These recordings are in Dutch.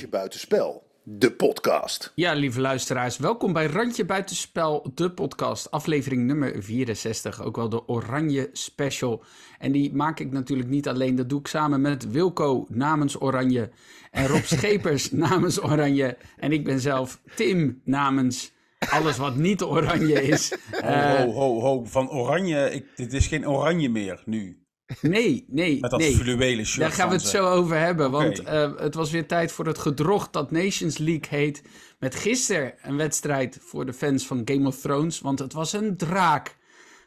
Randje Buitenspel, de podcast. Ja, lieve luisteraars, welkom bij Randje Buitenspel, de podcast, aflevering nummer 64, ook wel de Oranje Special. En die maak ik natuurlijk niet alleen, dat doe ik samen met Wilco namens Oranje en Rob Schepers namens Oranje. En ik ben zelf Tim namens alles wat niet Oranje is. Ho, ho, ho, ho. Van Oranje, ik, dit is geen Oranje meer nu. Nee, nee, Met dat nee. fluwelen shirt Daar gaan we het ze. zo over hebben. Want eh, het was weer tijd voor het gedrocht dat Nations League heet. Met gisteren een wedstrijd voor de fans van Game of Thrones. Want het was een draak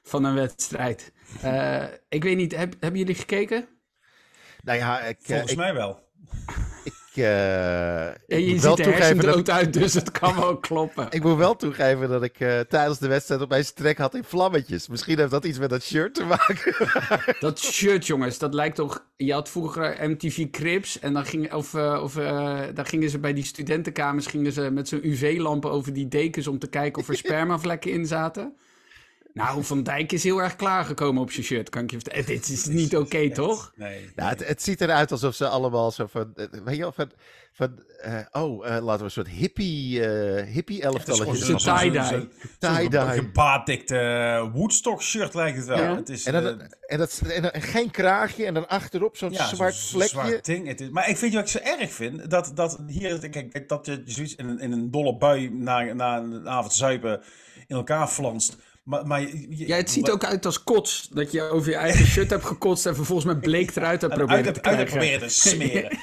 van een wedstrijd. Eh, ik weet niet, heb, hebben jullie gekeken? Nou ja, ik, eh, Volgens ik, mij wel. Ja, ik je moet wel ziet er toegeven dat, uit, dus het kan wel kloppen. ik moet wel toegeven dat ik eh, tijdens de wedstrijd opeens trek had in vlammetjes. Misschien heeft dat iets met dat shirt te maken. Dat shirt, jongens, dat lijkt toch... Je had vroeger MTV Cribs en dan, ging, of, eh, of, dan gingen ze bij die studentenkamers gingen ze met zo'n UV-lampen over die dekens om te kijken of er spermavlekken in zaten. Nou, Van Dijk is heel erg klaargekomen op zijn shirt, kan ik je vertellen. Dit is niet oké, toch? Nee. Ja, het, het ziet eruit alsof ze allemaal zo van, eh, weet je wel, van, van eh, oh, eh, laten we een soort hippie, eh hippie elftalletje. Het is gewoon tie-dye. Tie-dye. Gebaardikte Woodstock shirt lijkt het wel. Ja. Het is, En, dan, en, dat, en, dan- en geen kraagje en dan achterop zo'n ja, zwart zo'n vlekje. zwart ding. Het is, maar ik vind je wat ik zo erg vind, dat, dat hier, kijk, dat je zoiets in, een- in een dolle bui na, na een avond zuipen in elkaar flanst. Maar, maar je- je- Ja, het ziet ook uit als kots. Dat je over je eigen shirt hebt gekotst en vervolgens met bleek eruit hebt en proberen uit, te uit proberen te smeren.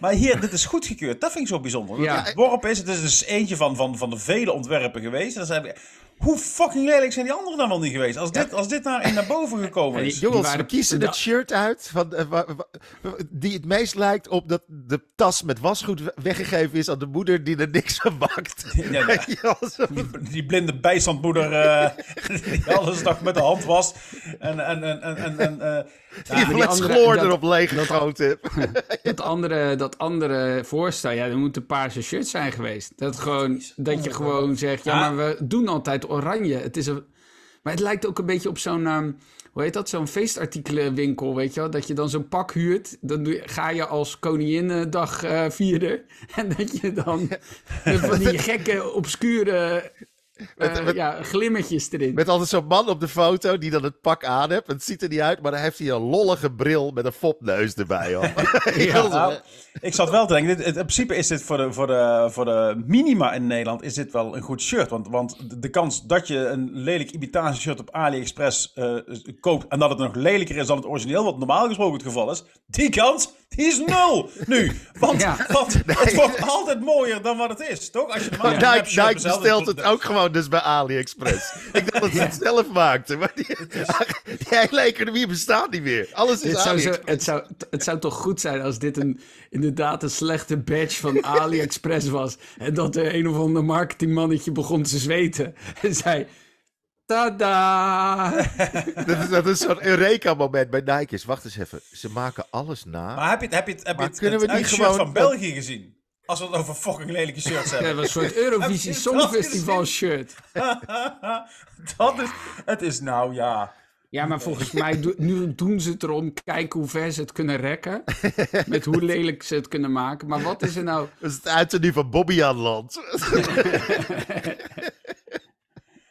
maar hier, dit is goedgekeurd. Dat vind ik zo bijzonder. Ja. Is, het is dus eentje van, van, van de vele ontwerpen geweest. Dan zijn hoe fucking lelijk zijn die anderen dan wel niet geweest? Als dit, als dit naar, naar boven gekomen Ja, is. Jongens, waren- we kiezen het shirt uit van, eh, wa- wa- die het meest lijkt op dat de tas met wasgoed we- weggegeven is aan de moeder die er niks van bakt. Ja, ja. Die, die blinde bijstandmoeder eh, die alles dag met de hand was. En, en, en, en, en, en, eh, Die chloor dat- erop leeg gegoten. Dat andere, dat andere voorstel, ja, er moeten paarse shirts zijn geweest. Dat, gewoon, dat je gewoon zegt, ja, Ja. maar we doen altijd oranje. Het is een, maar het lijkt ook een beetje op zo'n, ehm, hoe heet dat, zo'n feestartikelenwinkel, weet je wel? Dat je dan zo'n pak huurt, dan doe ga je als Koninginnedag vieren. En dat je dan van die gekke, obscure eh, Met- met- ja, glimmertjes erin. Met altijd zo'n man op de foto die dan het pak aan heeft. Het ziet er niet uit, maar dan heeft hij een lollige bril met een fopneus erbij. Hoor. Zo- nou, ik zat wel te denken, dit, in principe is dit voor de, voor, de, voor de minima in Nederland is dit wel een goed shirt. Want, want de- kans dat je een lelijk imitatie shirt op AliExpress eh, koopt en dat het nog lelijker is dan het origineel, wat normaal gesproken het geval is, die kans die is nul nu. Want, Ja. want het wordt altijd mooier dan wat het is, toch? Als je normaal een Nike, nep-shirt Nike bestelt, bestelt dan- het ook gewoon dus bij AliExpress. Ik dacht dat ze het zelf maakten. Maar die, die hele economie bestaat niet meer. Alles is zou zo, het, zou, het zou toch goed zijn als dit een, inderdaad een slechte badge van AliExpress was. En dat er een of ander marketingmannetje begon te zweten. En zei... Tada! Dat is, dat is zo'n Eureka-moment bij Nike. is, Wacht eens even. Ze maken alles na. Maar heb je, het- heb je, het- heb je het, kunnen het we niet gewoon- van België gezien? Als we het over fucking lelijke shirts Ja, hebben. was een soort Eurovisie Songfestival shirt. dat is, het is nou ja. Ja, maar volgens mij do- nu doen ze het erom. Kijken hoe ver ze het kunnen rekken. Met hoe lelijk ze het kunnen maken. Maar wat is er nou... Dat is het uiternu van Bobby aan land.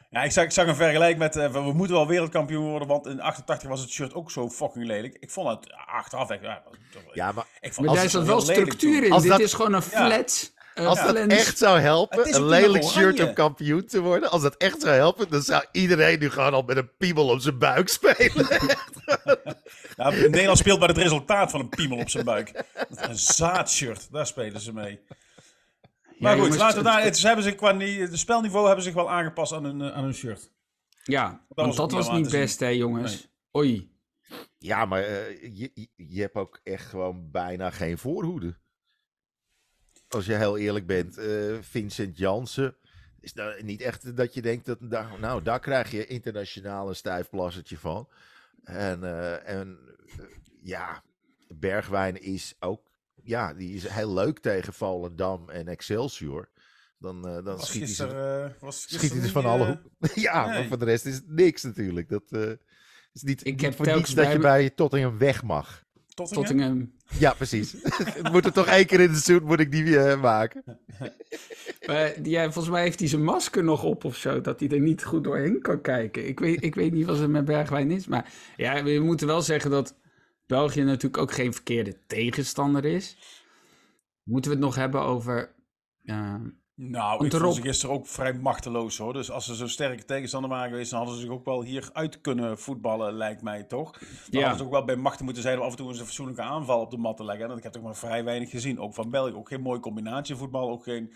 Ja, ik zag, ik zag een vergelijking met, eh, we moeten wel wereldkampioen worden, want in 88 was het shirt ook zo fucking lelijk. Ik vond het achteraf, ja, Ja, maar ik vond Maar het daar zat wel structuur in. Als Dit dat- is gewoon een Ja. flat... eh, als dat echt zou helpen, een lelijk shirt om kampioen te worden. Als dat echt zou helpen, dan zou iedereen nu gewoon al met een piemel op zijn buik spelen. Ja, Nederland speelt bij het resultaat van een piemel op zijn buik. Een zaadshirt, daar spelen ze mee. Maar goed, jongens, laten we daar, het- het, ze hebben zich qua de spelniveau hebben zich wel aangepast aan hun, eh, aan hun shirt. Ja, want was dat was niet best, hè, jongens. Oei. Ja, maar eh, je, je- hebt ook echt gewoon bijna geen voorhoede. Als je heel eerlijk bent, eh, Vincent Jansen. Is nou niet echt dat je denkt dat. daar- Nou, daar krijg je internationaal een stijf plassertje van. En, eh, en ja, Bergwijn is ook. Ja, die is heel leuk tegen Volendam en Excelsior. Dan, eh, dan Was schiet, hij eh, was schiet hij dus van alle eh, hoeken. ja, maar voor de rest is het niks natuurlijk. Dat eh, is niet, Ik niet heb voor niets dat bij je bij Tottenham weg mag. Tottingham? Tottingham. Ja, precies. het moet er toch één keer in het seizoen moet ik die eh, maken. Maar die, ja, volgens mij heeft hij zijn masker nog op of zo, dat hij er niet goed doorheen kan kijken. Ik weet, ik weet niet wat er met Bergwijn is, maar ja, we moeten wel zeggen dat België natuurlijk ook geen verkeerde tegenstander is. Moeten we het nog hebben over... eh, Nou, ik vond ze gisteren ook vrij machteloos hoor. Dus als ze zo sterke tegenstander waren geweest, dan hadden ze zich ook wel hier uit kunnen voetballen, lijkt mij toch. Dan Ja. hadden ze ook wel bij machten moeten zijn om af en toe eens een fatsoenlijke aanval op de mat te leggen. En ik heb toch maar vrij weinig gezien. Ook van België. Ook geen mooie combinatie voetbal. Ook geen.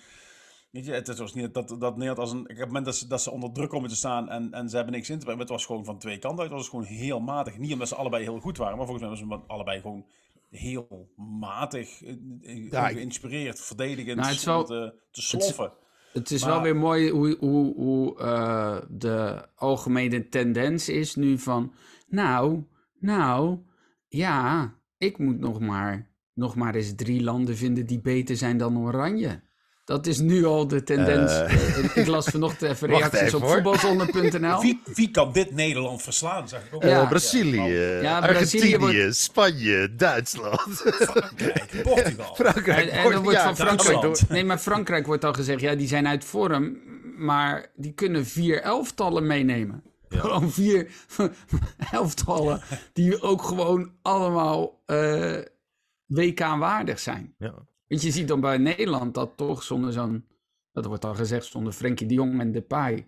Weet je, het was niet dat, dat Nederland als een. Op het moment dat ze, dat ze onder druk komen te staan en, en ze hebben niks in te brengen. Het was gewoon van twee kanten uit. Het was gewoon heel matig. Niet omdat ze allebei heel goed waren, maar volgens mij was ze allebei gewoon heel matig, eh, eh, Ja, geïnspireerd, verdedigend, Nou, het is wel- te, te sloffen. Het is Maar- wel weer mooi hoe, hoe, hoe eh, de algemene tendens is nu van... Nou, nou, ja, ik moet nog maar, nog maar eens drie landen vinden die beter zijn dan Oranje. Dat is nu al de tendens. Eh. Eh, ik las vanochtend even reacties even, op voetbalzonder.nl. Wie, wie kan dit Nederland verslaan, zeg ik ook. Ja. Eh, Brazilië, Ja, Argentinië, Brazilië Spanje, Duitsland. Frankrijk, Portugal. Frankrijk. En, en dan wordt ja, van Frankrijk. Nee, maar Frankrijk wordt al gezegd, ja, die zijn uit vorm. Maar die kunnen vier elftallen meenemen. Gewoon vier elftallen die ook gewoon allemaal eh, WK-waardig zijn. Ja. Want je ziet dan bij Nederland dat toch zonder zo'n, dat wordt al gezegd, zonder Frenkie de Jong en Depay.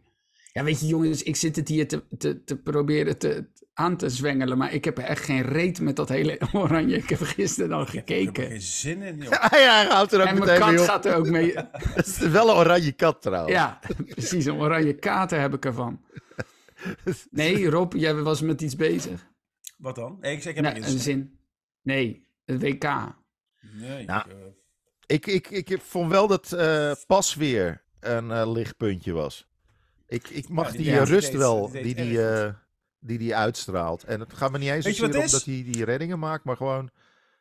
Ja, weet je jongens, ik zit het hier te, te, te proberen te, aan te zwengelen, maar ik heb er echt geen reet met dat hele oranje. Ik heb gisteren al Ik heb gekeken. er geen zin in, joh. Ah, ja, hij houdt er ook En mijn meteen mee kat gaat er ook mee. Het is wel een oranje kat trouwens. Ja, precies. Een oranje kater heb ik ervan. Nee, Rob, jij was met iets bezig. Wat dan? Nee, ik zeg, ik heb een geen zin in. zin. Nee, het WK. Nee, Nou, ik, eh, Ik, ik, ik vond wel dat eh, pas weer een eh, lichtpuntje was. Ik, ik mag Ja, die- die, ja, eh, die rust deed- wel, die die die, die die uitstraalt. En het gaat me niet eens zozeer om dat hij die reddingen maakt, maar gewoon...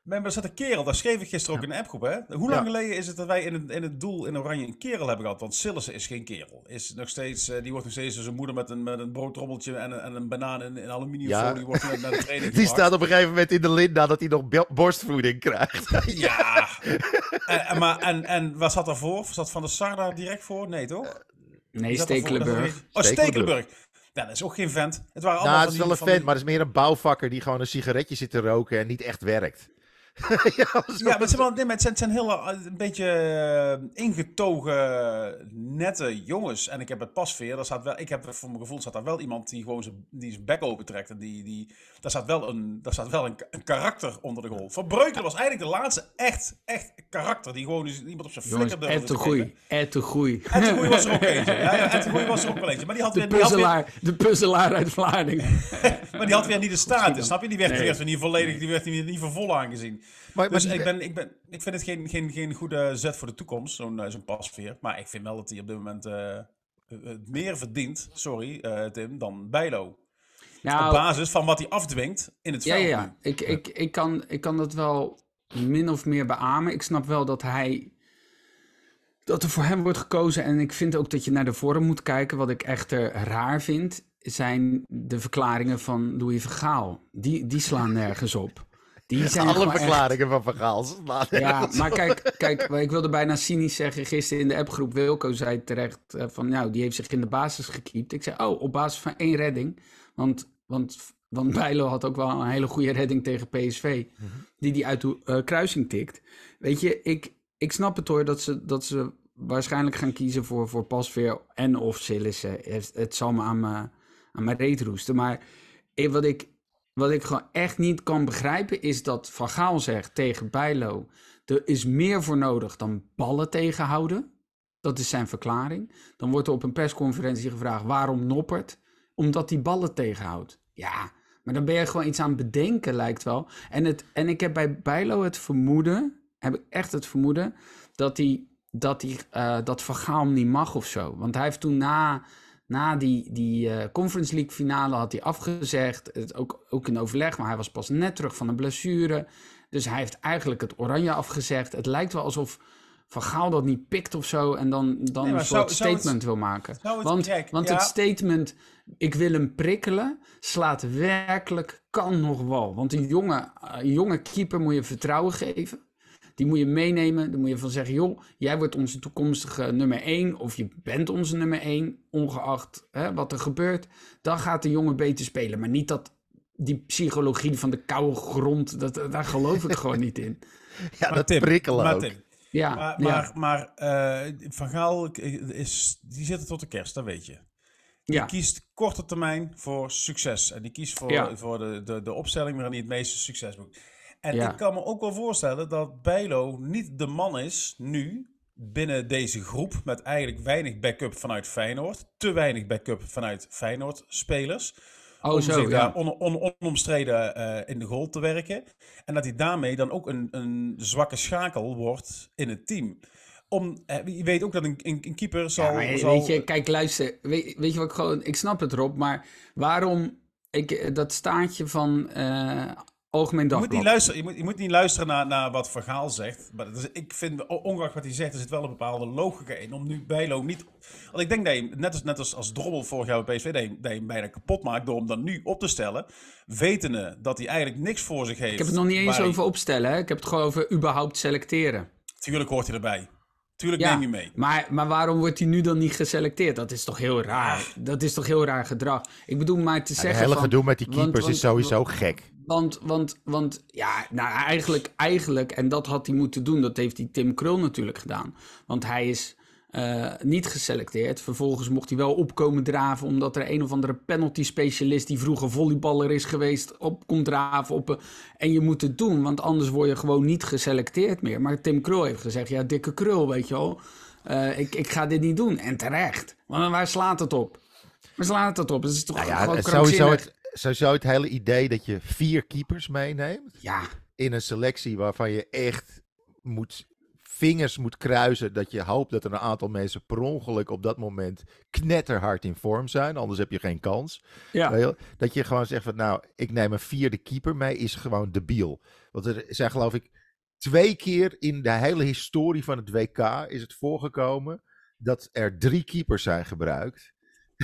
Maar er zat een kerel, daar schreef ik gisteren ook in de appgroep. Hè? Hoe lang Ja. geleden is het dat wij in het, in het doel in Oranje een kerel hebben gehad? Want Sillissen is geen kerel. Is nog steeds, eh, die wordt nog steeds door zijn moeder met een, met een broodtrommeltje en een, en een banaan in, in aluminiumfolie Ja. wordt naar, naar de training Die staat op een gegeven moment in de linda dat hij nog borstvoeding krijgt. Ja. en, en, maar, en, en wat zat daarvoor? Zat Van der Sar daar direct voor? Nee, toch? Nee? Stekelenburg. Oh, Stekelenburg. Ja, dat is ook geen vent. Het waren allemaal nou, het is wel een vent, maar het is meer een bouwvakker die gewoon een sigaretje zit te roken en niet echt werkt. ja, maar het zijn, wel, nee, maar het zijn, het zijn heel eh, een beetje eh, ingetogen, nette jongens. En ik heb het pasveer, daar staat wel, ik heb voor mijn gevoel staat daar wel iemand die gewoon zijn, die zijn bek opentrekt. En die, die, daar staat wel, een, daar staat wel een, een karakter onder de goal. Van Breukelen was eigenlijk de laatste echt, echt karakter die gewoon eens iemand op zijn flikker durfde Ed de te geven. Goeie. Ed de Goeie. Ed de was er ook eentje. Ja, ja, Ed de Goeie was er ook wel eentje. Maar die had De weer, die had weer, puzzelaar, de puzzelaar uit Vlaardingen. maar die had weer niet de status, snap je? Die werd, die Nee. werd weer niet volledig, die werd niet, niet voor vol aangezien. Maar, Dus ik, ben, ik, ben, ik vind het geen, geen, geen goede zet voor de toekomst, zo'n eh, zo'n pasveer. Maar ik vind wel dat hij op dit moment eh, het meer verdient, sorry eh, Tim, dan Bijlo. Op Nou, basis van wat hij afdwingt in het ja, veld. ja, nu. ja. Ik, ik, ik, kan, ik kan dat wel min of meer beamen. Ik snap wel dat hij. Dat er voor hem wordt gekozen. En ik vind ook dat je naar de vorm moet kijken. Wat ik echter raar vind. Zijn de verklaringen van Louis Vergaal. Die, die slaan nergens op. Die zijn alle echt- verklaringen van Van Gaal. slaan Ja, maar kijk, kijk, ik wilde bijna cynisch zeggen. Gisteren in de appgroep Wilco zei terecht eh, van, nou, die heeft zich in de basis gekiept. Ik zei, oh, op basis van één redding. Want, want, want Bijlo had ook wel een hele goede redding tegen PSV. Die die uit de eh, kruising tikt. Weet je, ik, ik snap het hoor dat ze, dat ze waarschijnlijk gaan kiezen voor, voor Pasveer en of Sillissen. Het, het zal me aan mijn, aan mijn reet roesten. Maar eh, wat ik, wat ik gewoon echt niet kan begrijpen is dat Van Gaal zegt tegen Bijlo... er is meer voor nodig dan ballen tegenhouden. Dat is zijn verklaring. Dan wordt er op een persconferentie gevraagd waarom Noppert? Omdat hij ballen tegenhoudt. Ja, maar dan ben je gewoon iets aan het bedenken, lijkt wel. En, het, en ik heb bij Bijlo het vermoeden, heb ik echt het vermoeden, dat hij dat, hij, eh, dat Van Gaal niet mag of zo. Want hij heeft toen na, na die, die eh, Conference League finale had hij afgezegd. Het ook, ook in overleg, maar hij was pas net terug van een blessure. Dus hij heeft eigenlijk het oranje afgezegd. Het lijkt wel alsof Van Gaal dat niet pikt of zo en dan, dan Nee, een soort het- statement wil maken. het- want want ja. het statement, ik wil hem prikkelen, slaat werkelijk kan nog wel. Want een jonge, een jonge keeper moet je vertrouwen geven. Die moet je meenemen. Dan moet je van zeggen, joh, jij wordt onze toekomstige nummer 1. Of je bent onze nummer 1, ongeacht hè, wat er gebeurt. Dan gaat de jongen beter spelen. Maar niet dat die psychologie van de koude grond, dat, daar geloof ik gewoon niet in. Ja, Maar dat Tim, prikkelen maar ook. Tim, Ja, Maar, ja, maar, maar eh, Van Gaal is, die zit er tot de kerst, dat weet je. Die ja. kiest korte termijn voor succes. En die kiest voor, Ja. voor de, de, de opstelling waarin hij het meeste succes boekt. En Ja. ik kan me ook wel voorstellen dat Bijlo niet de man is nu binnen deze groep met eigenlijk weinig backup vanuit Feyenoord. Te weinig backup vanuit Feyenoord spelers. Oh, om zo, zich ja. daar on, on- onomstreden eh, in de goal te werken. En dat hij daarmee dan ook een, een zwakke schakel wordt in het team. Om, eh, je weet ook dat een, een, een keeper zal... Ja, maar zal weet je, kijk, luister. Weet, weet je wat ik gewoon... Ik snap het, Rob, maar waarom... Ik, eh, dat staartje van Algemeen Je moet, niet luisteren, je, moet, je moet niet luisteren naar, naar wat Van Gaal zegt. Maar dat is, ik vind, ongeacht wat hij zegt, er zit wel een bepaalde logica in. Om nu Bijlo niet... Want ik denk dat je, net als, net als, als Drommel vorig jaar bij PSV, dat je, dat je hem bijna kapot maakt door hem dan nu op te stellen. Wetende dat hij eigenlijk niks voor zich heeft. Ik heb het nog niet eens hij- over opstellen, hè. Ik heb het gewoon over überhaupt selecteren. Tuurlijk hoort hij erbij. Tuurlijk Ja, neem je mee. Maar, maar waarom wordt hij nu dan niet geselecteerd? Dat is toch heel raar. Dat is toch heel raar gedrag. Ik bedoel maar te Ja, zeggen het hele van- gedoe met die want- keepers want- is sowieso gek. Want, want, want ja, nou eigenlijk, eigenlijk, en dat had hij moeten doen, dat heeft die Tim Krul natuurlijk gedaan. Want hij is eh, niet geselecteerd. Vervolgens mocht hij wel opkomen draven, omdat er een of andere penalty specialist die vroeger volleyballer is geweest, op komt draven. Op, een- en je moet het doen, want anders word je gewoon niet geselecteerd meer. Maar Tim Krul heeft gezegd, ja, dikke Krul, weet je wel. Eh, ik, ik ga dit niet doen. En terecht. Maar waar slaat het op? Waar slaat het op? Het is toch Nou gewoon ja, sowieso krankzinnig? het, sowieso het hele idee dat je vier keepers meeneemt. Ja, in een selectie waarvan je echt moet, vingers moet kruisen. Dat je hoopt dat er een aantal mensen per ongeluk op dat moment knetterhard in vorm zijn. Anders heb je geen kans. ja. Dat je gewoon zegt van nou, ik neem een vierde keeper mee, is gewoon debiel. Want er zijn geloof ik twee keer in de hele historie van het WK is het voorgekomen dat er drie keepers zijn gebruikt.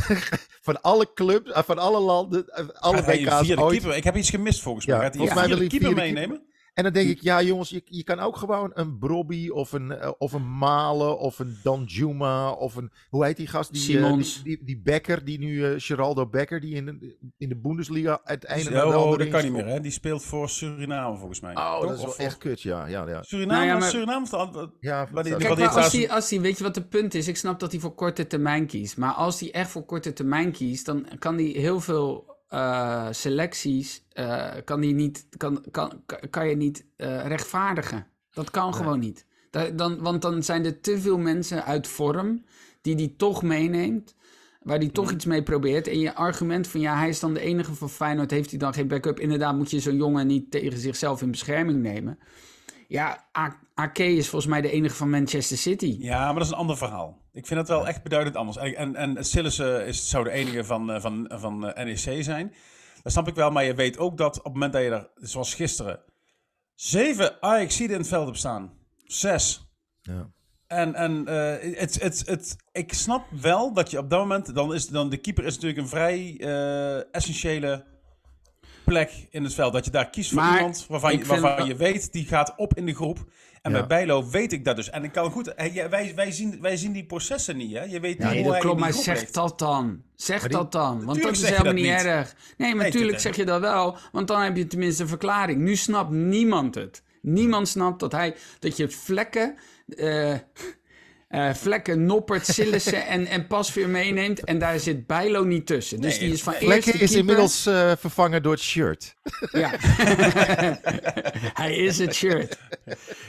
van alle clubs, eh, van alle landen, eh, alle WK's ooit. keeper? Ik heb iets gemist volgens mij. Ja, Gaat hij volgens mij wil keeper meenemen? En dan denk ik, ja jongens, je, je kan ook gewoon een Brobby of een, eh, of een Malen of een Danjuma of een, hoe heet die gast? Die, eh, Simons. die, die, die Becker, die nu, eh, Geraldo Becker, die in, de- in de Bundesliga het ene naar de Oh, dat kan niet meer, hè? Die speelt voor Suriname volgens mij. Oh, Toch? dat is wel Of echt kut, ja. ja, ja. Suriname, Nou ja, maar- Suriname de- ja Maar die- dat die Kijk, maar als hij, als hij, weet je wat het punt is? Ik snap dat hij voor korte termijn kiest. Maar als hij echt voor korte termijn kiest, dan kan hij heel veel eh, selecties, eh, kan, hij niet, kan, kan, kan je niet eh, rechtvaardigen. Dat kan gewoon niet. Da- dan, want dan zijn er te veel mensen uit vorm die hij toch meeneemt. Waar hij toch iets mee probeert. En je argument van ja, hij is dan de enige van Feyenoord. Heeft hij dan geen backup? Inderdaad moet je zo'n jongen niet tegen zichzelf in bescherming nemen. Ja, A- Ake is volgens mij de enige van Manchester City. Ja, maar dat is een ander verhaal. Ik vind het wel echt beduidend anders. En, en, en Sillissen is, zou de enige van, eh, van, van eh, NEC zijn. Dat snap ik wel, maar je weet ook dat op het moment dat je er, zoals gisteren, zeven Ajaxiden in het veld hebt staan. Zes. Ja. En, en eh, het, het, het, ik snap wel dat je op dat moment, dan is dan de keeper is natuurlijk een vrij eh, essentiële plek in het veld. Dat je daar kiest voor Maar iemand waarvan, je, waarvan je weet, die gaat op in de groep. En Ja. bij Bijlo weet ik dat dus. En ik kan goed, wij, wij, zien, wij zien die processen niet, hè? Je weet niet Nee, hoe dat hij klopt, maar zeg dat dan. Zeg die- dat dan. Want dat is zeg je helemaal dat niet erg. Nee, maar natuurlijk tuurlijk. zeg je dat wel. Want dan heb je tenminste een verklaring. Nu snapt niemand het. Niemand snapt dat hij dat je vlekken. eh, eh, vlekken, Noppert, Sillissen en, en Pasveer meeneemt. En daar zit Bijlo niet tussen. Dus Nee, die is van Vlekken is keeper- inmiddels eh, vervangen door het shirt. Ja. Hij is het shirt.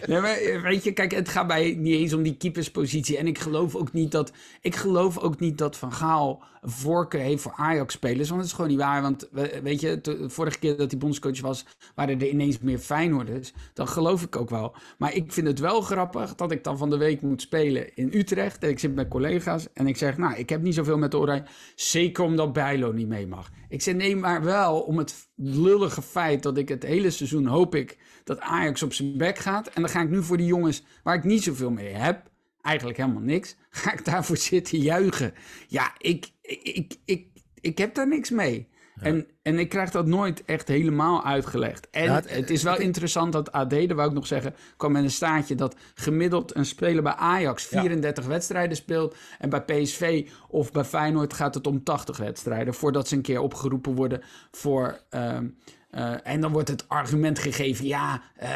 Nee, maar eh, weet je, kijk, het gaat mij niet eens om die keeperspositie. En ik geloof ook niet dat, ik geloof ook niet dat Van Gaal voorkeur heeft voor Ajax-spelers. Want dat is gewoon niet waar. Want weet je, de vorige keer dat hij bondscoach was, waren er ineens meer Feyenoorders. Dat geloof ik ook wel. Maar ik vind het wel grappig dat ik dan van de week moet spelen in Utrecht. En ik zit met collega's en ik zeg, nou, ik heb niet zoveel met de Oranje. Zeker omdat Bijlo niet mee mag. Ik zeg, nee, maar wel om het lullige feit dat ik het hele seizoen hoop ik dat Ajax op zijn bek gaat. En dan ga ik nu voor die jongens waar ik niet zoveel mee heb eigenlijk helemaal niks. Ga ik daarvoor zitten juichen? Ja, ik, ik, ik, ik, heb daar niks mee. En, en ik krijg dat nooit echt helemaal uitgelegd. En het, is wel interessant dat AD, daar wou ik nog zeggen, kwam met een staartje dat gemiddeld een speler bij Ajax 34 wedstrijden speelt. En bij PSV of bij Feyenoord gaat het om 80 wedstrijden. Voordat ze een keer opgeroepen worden voor. Ehm, uh, en dan wordt het argument gegeven, ja, uh,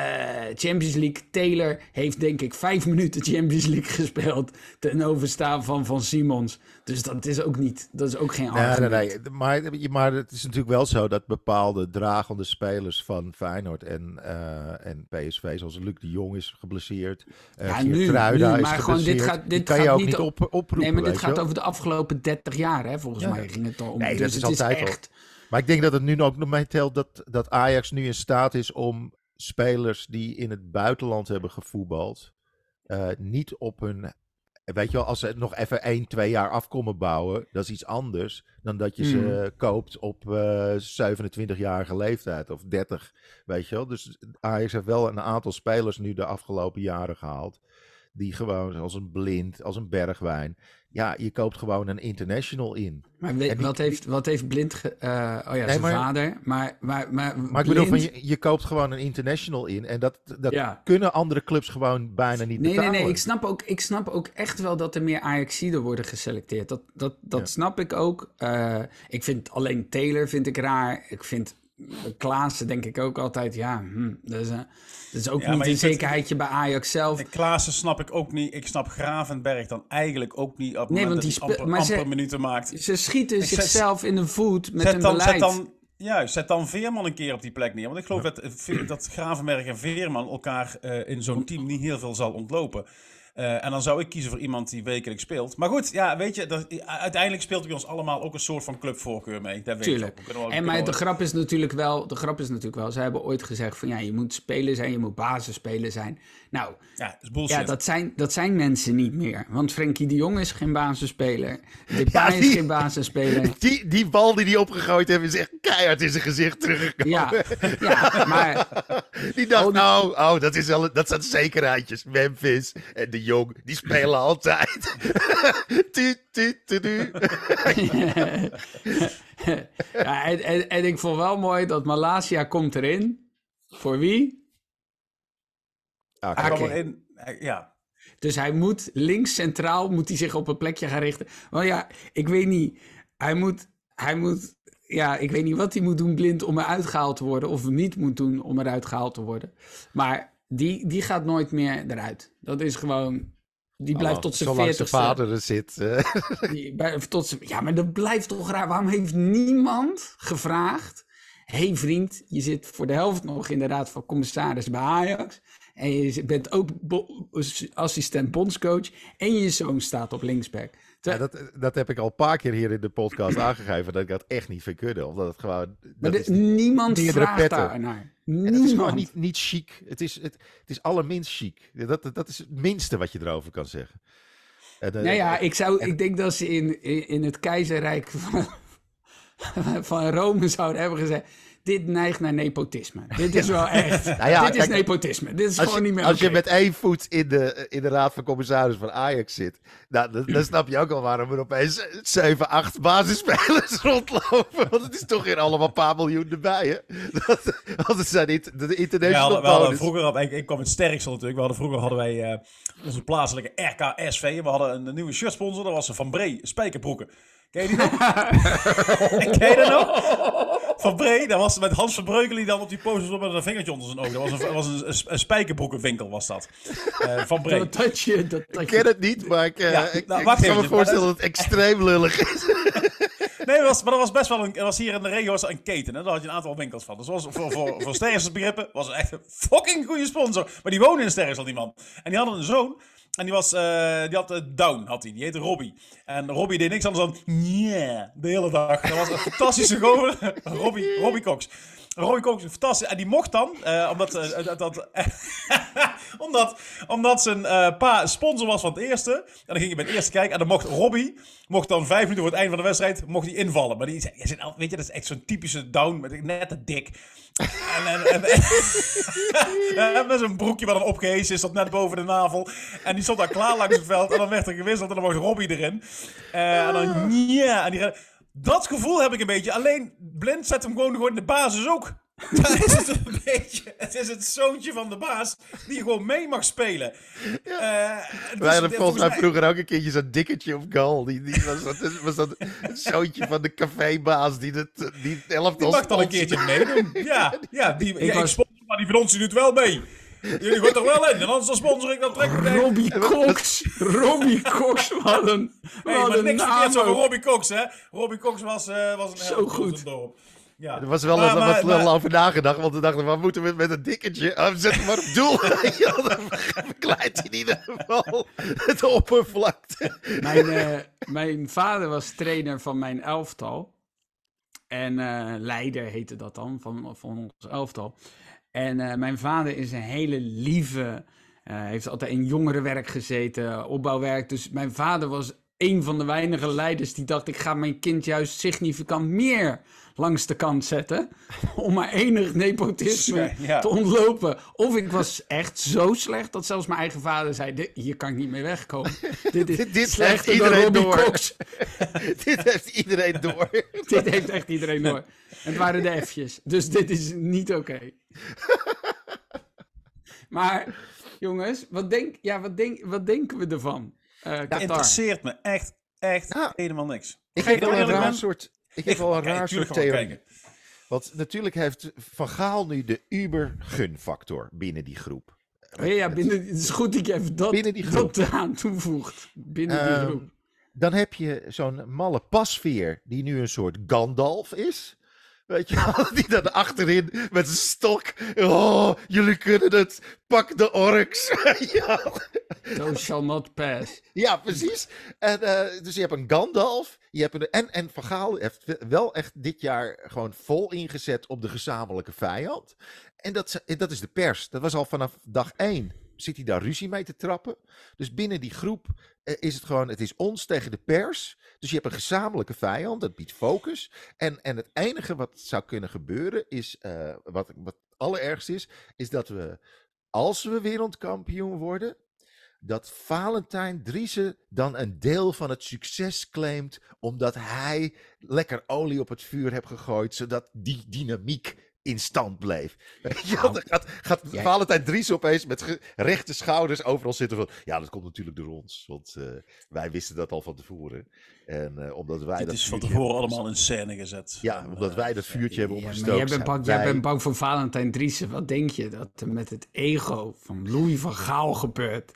Champions League, Taylor heeft denk ik vijf minuten Champions League gespeeld ten overstaan van Van Simons. Dus dat is ook niet, dat is ook geen argument. Nee, nee, nee. Maar, maar het is natuurlijk wel zo dat bepaalde dragende spelers van Feyenoord en, uh, en PSV, zoals Luc de Jong is geblesseerd, ja, nu, maar is gewoon dit gaat, dit kan gaat je ook niet op, oproepen. Nee, maar dit gaat over de afgelopen 30 jaar, hè, volgens Ja. mij ging het al om. Nee, dus dat is het altijd al. echt, Maar ik denk dat het nu ook nog mee telt dat, dat Ajax nu in staat is om spelers die in het buitenland hebben gevoetbald, eh, niet op hun. Weet je wel, als ze het nog even 1, 2 jaar af komen bouwen, dat is iets anders dan dat je Hmm. ze koopt op eh 27-jarige leeftijd of 30. Weet je wel, dus Ajax heeft wel een aantal spelers nu de afgelopen jaren gehaald. Die gewoon, als een blind, als een bergwijn. Ja, je koopt gewoon een international in. maar weet- En die- wat, heeft, wat heeft Blind, ge- eh, oh ja, Nee, zijn maar- vader, maar, maar, maar, Maar ik bedoel, van, je, je koopt gewoon een international in. En dat, dat Ja. kunnen andere clubs gewoon bijna niet Nee, nee, betalen. nee. Ik snap, ook, ik snap ook echt wel dat er meer Ajaxiden worden geselecteerd. Dat, dat, dat Ja. snap ik ook. Eh, ik vind alleen Taylor vind ik raar. Ik vind Klaassen denk ik ook altijd, ja, hm, dat, is, eh, dat is ook Ja, niet een zekerheidje bij Ajax zelf. En Klaassen snap ik ook niet. Ik snap Gravenberg dan eigenlijk ook niet. Op Nee, want dat die amper, ze- amper minuten maakt. Ze schieten zichzelf in de voet met dan, beleid. zet dan, juist, zet dan Veerman een keer op die plek neer. Want ik geloof dat, eh, dat Gravenberg en Veerman elkaar eh, in zo'n team niet heel veel zal ontlopen. Eh, en dan zou ik kiezen voor iemand die wekelijks speelt. Maar goed, ja, weet je, dat, uiteindelijk speelt bij ons allemaal ook een soort van clubvoorkeur mee. Dat weet Tuurlijk. ik ook. We wel- En maar de grap is natuurlijk wel, de grap is natuurlijk wel, ze hebben ooit gezegd van ja, je moet speler zijn, je moet basisspeler zijn. Nou, Ja, dat is bullshit. ja, dat zijn, dat zijn mensen niet meer. Want Frenkie de Jong is geen basisspeler. Depay Ja, is geen basisspeler. Die, die bal die hij opgegooid heeft, is echt keihard in zijn gezicht teruggekomen. Ja, ja, maar Die dacht, Oh, nou, oh, dat, is wel, dat zijn zekerheidjes. Memphis en de Jong, die spelen altijd. tu, tu, tu, tu. ja, en, en, en ik vond wel mooi dat Malasia komt erin. Voor wie? Ah, Hij kwam erin, ja. Dus hij moet links centraal moet hij zich op een plekje gaan richten. Want ja, ik weet niet. Hij moet, hij moet, ja, ik weet niet wat hij moet doen blind om eruit gehaald te worden. Of niet moet doen om eruit gehaald te worden. Maar die, die gaat nooit meer eruit. Dat is gewoon, die blijft Oh, tot zijn zolang zijn veertigste. vader er zit. eh. Die, bij- tot zijn- ja, maar dat blijft toch raar. Waarom heeft niemand gevraagd... hey vriend, je zit voor de helft nog in de raad van commissaris bij Ajax... en je bent ook assistent bondscoach... en je zoon staat op linksback. Ja, dat, dat heb ik al een paar keer hier in de podcast aangegeven. Dat ik dat echt niet kunnen. Omdat het gewoon... maar Dat de- is, niemand vraagt petten. daar naar. Niemand. het is gewoon niet, niet chic. Het is, het, het is allerminst chic. Dat, dat, dat is het minste wat je erover kan zeggen. En, eh, Nou ja, ik, zou, ik denk dat ze in, in, in het keizerrijk van, van Rome zouden hebben gezegd... dit neigt naar nepotisme. Dit is wel echt... Nou ja, dit is nepotisme. Dit is Als gewoon je, niet meer als je met één voet in de, in de raad van commissaris van Ajax zit, nou, dan, dan snap je ook al waarom er opeens 7, 8 basisspelers rondlopen. Want het is toch weer allemaal een paar miljoen erbij, hè? Dat, want het zijn niet de We international hadden, we hadden vroeger, had- ik, ik kwam het sterkste natuurlijk. We hadden, vroeger hadden wij eh, onze plaatselijke RKSV. We hadden een, nieuwe shirtsponsor. Dat was Van Bree Spijkerbroeken. Ken je die nog? Ken je dat nog? Van Bree, dat was met Hans Verbreukelen die dan op die posters op met een vingertje onder zijn oog. Dat was een, was een, een, een spijkerbroekenwinkel was dat. Eh, van Bree. Dat, Ik ken het niet, maar ik, eh, Ja, ik, nou, ik kan me voorstellen dat het extreem lullig is. Nee, dat was, maar dat was best wel een. Dat was hier in de regio was er een keten. Hè? Daar had je een aantal winkels van. Dus was voor, voor, voor Sterren's begrippen was het echt een fucking goede sponsor. Maar die woonde in Sterren's al die man. En die hadden een zoon. En die, was, eh, die had eh, Down, had hij. Die heette Robbie. En Robbie deed niks anders dan yeah, de hele dag. Dat was een fantastische gozer. Robbie, Robbie Cox. Robbie Cox, fantastisch. En die mocht dan, eh, omdat, eh, dat, dat, omdat, omdat zijn eh, pa sponsor was van het eerste. En dan ging je bij het eerste kijken. En dan mocht Robbie, mocht dan vijf minuten voor het einde van de wedstrijd, mocht hij invallen. Maar die zei, weet je, dat is echt zo'n typische down, met net te dik. En, en, en, en met zijn broekje wat dan opgehezen is, zat net boven de navel. En die stond daar klaar langs het veld. En dan werd er gewisseld en dan mocht Robbie erin. En dan, ja. En die, dat gevoel heb ik een beetje. Alleen, Blind zet hem gewoon, gewoon in de basis ook. Dat is het een beetje. Het is het zoontje van de baas die gewoon mee mag spelen. Eh, dus Wij hadden volgens mij vroeger ook een keertje zo'n dikketje op goal. Die, die was, dat, was dat het zoontje van de cafébaas die het, die het elftal Die mag dan een keertje meedoen. Ja, ja, die, ja, ik was- sponsor, maar die van ons doet wel mee. Jullie gooit er wel in. En anders dan sponsor ik, dan trek. Robbie Cox. Robbie Cox. Wat een, Hey, wat maar een niks naam verkeerds over. Robbie Cox, hè. Robbie Cox was, eh, was een Zo held goed. dorp. Ja. Er was wel Maar- was maar- over nagedacht, want we dachten, wat moeten we met een dikketje? Oh, zet hem maar op doel. ja, dan verkleint hij in ieder geval het oppervlakte. Mijn, eh, mijn vader was trainer van mijn elftal. En eh, leider heette dat dan, van, van ons elftal. En eh, mijn vader is een hele lieve, eh, heeft altijd in jongerenwerk gezeten, opbouwwerk. Dus mijn vader was een van de weinige leiders die dacht, ik ga mijn kind juist significant meer langs de kant zetten. Om maar enig nepotisme Ja. te ontlopen. Of ik was echt zo slecht dat zelfs mijn eigen vader zei, "Dit- hier kan ik niet mee wegkomen. Dit is Dit- dit slechter heeft dan iedereen Robbie door." Cox. Dit heeft iedereen door. dit heeft echt iedereen door. Het waren de F'jes. Dus dit is niet oké. maar, jongens, wat, denk, ja, wat, denk, wat denken we ervan? Eh Ja, Qatar. interesseert me echt, echt Ja. helemaal niks. Ik Ga je heb wel een soort, ik heb wel een raar soort theorie. Want natuurlijk heeft Van Gaal nu de uber-gunfactor binnen die groep. Oh ja, binnen, het is goed dat je even dat, Binnen die groep. dat aan toevoegt. Binnen die Ehm, groep. Dan heb je zo'n malle pasveer die nu een soort Gandalf is. Weet je wel, die dan achterin met zijn stok. Oh, jullie kunnen het. Pak de orks. ja. Those shall not pass. Ja, precies. En, eh, dus je hebt een Gandalf. Je hebt een, en, en Van Gaal heeft wel echt dit jaar gewoon vol ingezet op de gezamenlijke vijand. En dat, dat is de pers. Dat was al vanaf dag één. Zit hij daar ruzie mee te trappen? Dus binnen die groep eh, is het gewoon, het is ons tegen de pers. Dus je hebt een gezamenlijke vijand, dat biedt focus. En, en het enige wat zou kunnen gebeuren is, eh, wat, wat het allerergste is, is dat we, als we wereldkampioen worden, dat Valentijn Driessen dan een deel van het succes claimt, omdat hij lekker olie op het vuur heeft gegooid, zodat die dynamiek in stand bleef. Wel, dan gaat, gaat jij- Valentijn Driessen opeens met rechte schouders overal zitten van, ja, dat komt natuurlijk door ons, want eh, wij wisten dat al van tevoren. En eh, omdat wij Dit dat is van tevoren allemaal in scène gezet. Ja, omdat eh, wij dat vuurtje hebben Ja, opgestoken. jij bent, bang, jij wij- bent bang voor Valentijn Driessen. Wat denk je dat er met het ego van Louis van Gaal gebeurt?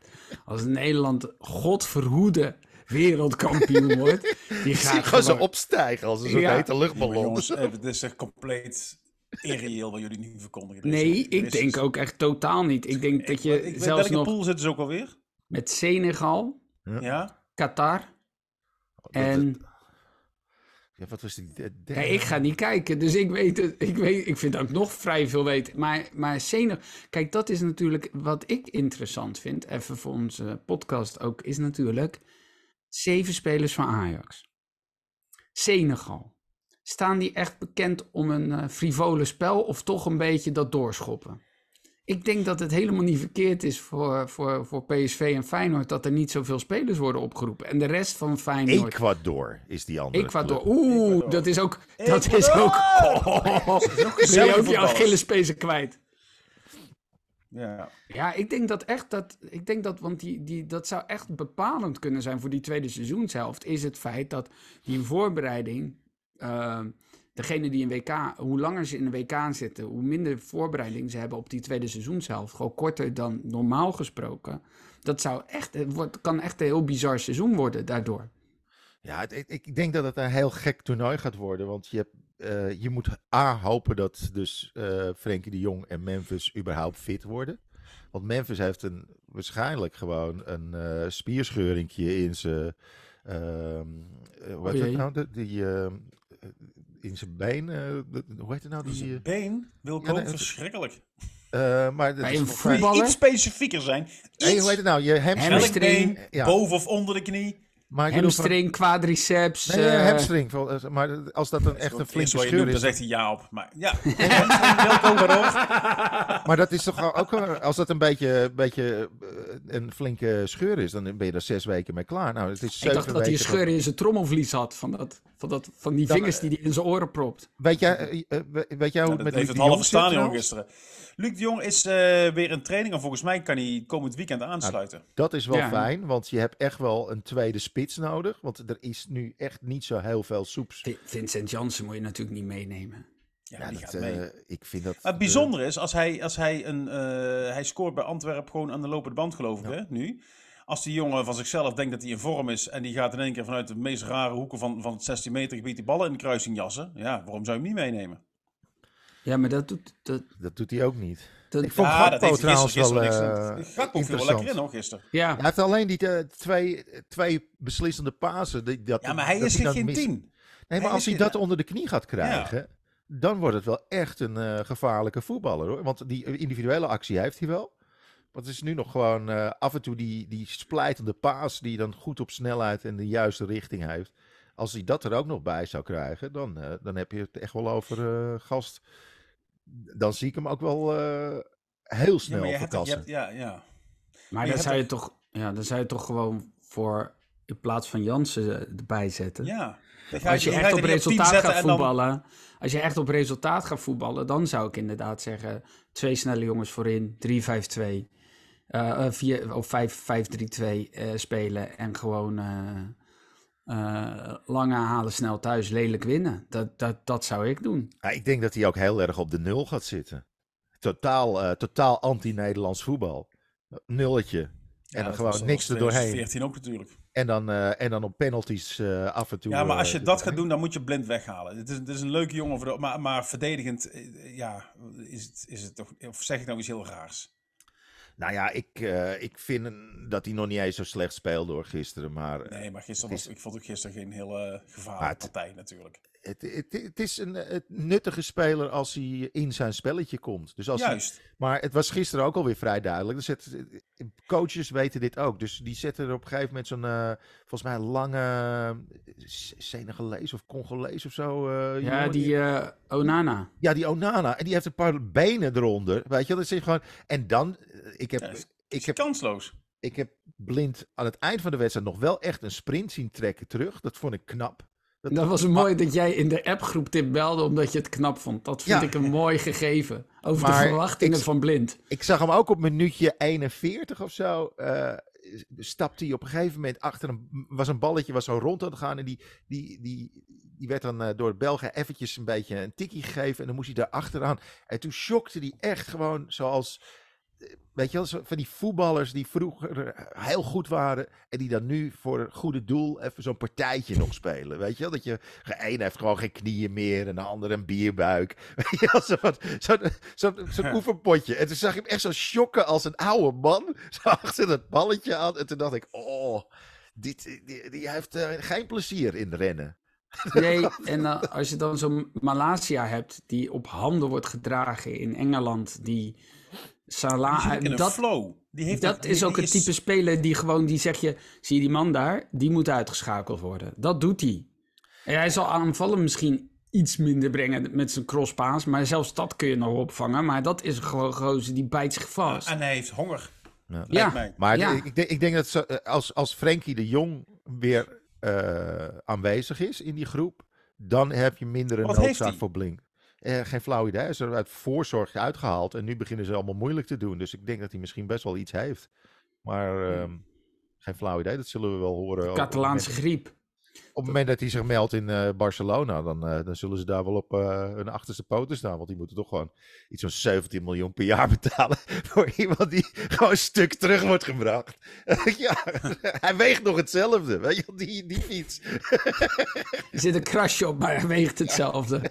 Als Nederland, God verhoede, wereldkampioen wordt. Die gaat gewoon zo gewoon- opstijgen als een soort Ja. hete luchtballon. jongens, dit is echt compleet irreëel wat jullie nu verkondigen. Nee, ik denk ook echt totaal niet. Ik denk dat je Ik weet zelfs welke nog pool zitten ze ook alweer? met Senegal, Ja? Qatar en... Ja, wat was die Ja, ik ga niet kijken, dus ik weet het. Ik, weet, ik vind ook nog vrij veel weten. Maar, maar Senegal, kijk, dat is natuurlijk wat ik interessant vind. Even voor onze podcast ook, is natuurlijk zeven spelers van Ajax. Senegal. Staan die echt bekend om een eh, frivole spel of toch een beetje dat doorschoppen? Ik denk dat het helemaal niet verkeerd is voor, voor, voor PSV en Feyenoord dat er niet zoveel spelers worden opgeroepen. En de rest van Feyenoord. Ecuador is die andere. Ecuador. club. Oeh, Ecuador. dat is ook. Dat is ook. Oh, ben je ook je. Achillespezen kwijt? Ja. Ja, ik denk dat echt dat. Ik denk dat, want die, die, dat zou echt bepalend kunnen zijn voor die tweede seizoenshelft. Is het feit dat die voorbereiding. Eh, degene die in WK, hoe langer ze in de WK zitten, hoe minder voorbereiding ze hebben op die tweede seizoenshelft. Gewoon korter dan normaal gesproken. Dat zou echt, het wordt, kan echt een heel bizar seizoen worden daardoor. Ja, het- ik, denk dat het een heel gek toernooi gaat worden. Want je, hebt, eh, je moet A hopen dat dus eh Frenkie de Jong en Memphis überhaupt fit worden. Want Memphis heeft een, waarschijnlijk gewoon een eh spierscheuringje in zijn... ehm, eh, heet jee. het nou? De, die, ehm, eh, in zijn been. eh, hoe heet het nou? Die, Zijn eh, been, Wilco, Ja, nee, het- verschrikkelijk. eh, maar dat Bij is een voetballer? Iets specifieker zijn. Hey, hoe heet het nou? Je hamstring. Ja. boven of onder de knie. Maar van- Hamstring, quadriceps. Nee, eh, eh, hamstring. eh, Maar als dat een echt een flinke scheur noemt, dan is. zegt hij ja op. Maar ja, Wilco, waarom? Maar dat is toch ook, wel- als dat een beetje, beetje eh, een flinke scheur is, dan ben je er zes weken mee klaar. Nou, het is ik dacht dat hij een scheur in zijn trommelvlies had. Van, dat, van, dat, van die Dan, vingers die hij in zijn oren propt. Weet jij, eh, eh, we- weet jij hoe Ja, het met heeft Luc het halve stadion gisteren. Luc de Jong is eh, weer in training. En volgens mij kan hij komend weekend aansluiten. Dat is wel Ja. fijn, want je hebt echt wel een tweede spits nodig. Want er is nu echt niet zo heel veel soeps. Vi- Vincent Jansen moet je natuurlijk niet meenemen. Ja, Ja, die dat, gaat mee. ik vind dat... Maar het bijzondere is, als hij, als hij, een, eh, hij scoort bij Antwerpen gewoon aan de lopende band, geloof ik, hè, nu. Als die jongen van zichzelf denkt dat hij in vorm is en die gaat in één keer vanuit de meest rare hoeken van, van het 16 meter gebied die ballen in de kruising jassen, ja, waarom zou je hem niet meenemen? Ja, maar dat doet... Dat, Dat doet hij ook niet. dat, Ik vond ja, Gakpo dat heeft trouwens gisteren, wel gisteren eh, niks. Gakpo viel wel lekker in, hoor, gisteren. ja, Hij heeft alleen die eh, twee, twee beslissende pasen. Die, dat, Ja, maar hij is geen mist. tien. Nee, Hij maar als hij geen- dat onder de knie gaat krijgen, dan wordt het wel echt een eh, gevaarlijke voetballer. Hoor. Want die individuele actie heeft hij wel. Want het is nu nog gewoon eh, af en toe die, die splijtende paas die dan goed op snelheid en de juiste richting heeft. Als hij dat er ook nog bij zou krijgen, dan, eh, dan heb je het echt wel over eh, gast. Dan zie ik hem ook wel eh, heel Ja, snel je verkassen. hebt, ja, ja. maar je dan zou, je toch- toch, ja, dan zou je toch gewoon voor... In plaats van Jansen erbij zetten. ja. Dan ga Als je echt op resultaat gaat dan- voetballen, als je echt op resultaat gaat voetballen, dan zou ik inderdaad zeggen: twee snelle jongens voorin, 3-5-2. Vier- of 5-5-3-2 eh, spelen en gewoon eh, eh, lange halen, snel thuis, lelijk winnen. Dat, dat, dat zou ik doen. Ja, ik denk dat hij ook heel erg op de nul gaat zitten. Totaal, eh, totaal anti-Nederlands voetbal. Nulletje. En Ja, dan gewoon niks er doorheen. 2014 ook natuurlijk. En dan, eh, en dan op penalties eh, af en toe. Ja, maar als je dat gaat doen, dan moet je blind weghalen. Het is, het is een leuke jongen, voor de, maar, maar verdedigend, ja, is het, is het toch, of zeg ik nou iets heel raars? Nou ja, ik, eh, ik vind dat hij nog niet eens zo slecht speelde door gisteren. Maar eh, Nee, maar gisteren was, is- ik vond ook gisteren geen hele gevaarlijke Maar het- partij natuurlijk. Het, het, het is een het nuttige speler als hij in zijn spelletje komt. Dus als hij- Juist. maar het was gisteren ook alweer vrij duidelijk. Er zet, coaches weten dit ook. Dus die zetten er op een gegeven moment zo'n, eh, volgens mij, lange eh, Senegalees of Congolees of zo. eh, Ja, jongen. die eh, Onana. Ja, die Onana. En die heeft een paar benen eronder. Weet je, wel, dat is gewoon. En dan, eh, ik heb, Ja, is- ik heb, kansloos. ik heb blind aan het eind van de wedstrijd nog wel echt een sprint zien trekken terug. Dat vond ik knap. Dat, Dat was een mooi dat jij in de appgroep tip belde omdat je het knap vond. Dat vind Ja. ik een mooi gegeven. Over Maar de verwachtingen ik- van Blind. Ik zag hem ook op minuutje 41 of zo. eh stapte hij op een gegeven moment achter een. Was een balletje was zo rond aan het gaan. En die, die, die, die werd dan eh, door het Belgen eventjes een beetje een tikkie gegeven. En dan moest hij daar achteraan. En toen shockte hij echt gewoon zoals. Eh, Weet je wel, zo van die voetballers die vroeger heel goed waren. En die dan nu voor een goede doel even zo'n partijtje nog spelen. Weet je wel, dat je. De een heeft gewoon geen knieën meer. En de ander een bierbuik. Weet je wel, zo'n zo, zo, zo'n oefenpotje. En toen zag ik hem echt zo shocken als een oude man. Zo achter dat balletje aan. En toen dacht ik, oh, dit, die, die heeft eh, geen plezier in rennen. Nee, en eh, als je dan zo'n Malasia hebt die op handen wordt gedragen in Engeland, Die Salah, een dat, flow. Die heeft dat die- is ook die het type speler die gewoon, die zeg je, zie je die man daar, die moet uitgeschakeld worden. Dat doet hij. En hij zal aanvallen misschien iets minder brengen met zijn crosspaas, maar zelfs dat kun je nog opvangen. Maar dat is gewoon gozer die bijt zich vast. En hij heeft honger. Ja. lijkt Ja, mij. Maar Ja. ik, ik denk, ik denk dat eh, als, als Frenkie de Jong weer eh, aanwezig is in die groep, dan heb je minder een noodzaak voor Blink. Eh, geen flauw idee. Hij is er uit voorzorg uitgehaald en nu beginnen ze allemaal moeilijk te doen. Dus ik denk dat hij misschien best wel iets heeft. Maar ehm, geen flauw idee, dat zullen we wel horen. Catalaanse griep. Op het moment dat hij zich meldt in eh, Barcelona, dan, eh, dan zullen ze daar wel op eh, hun achterste poten staan. Want die moeten toch gewoon iets van 17 miljoen per jaar betalen voor iemand die gewoon een stuk terug wordt gebracht. ja, hij weegt nog hetzelfde, weet je die, die fiets. Er zit een krasje op, maar hij weegt hetzelfde.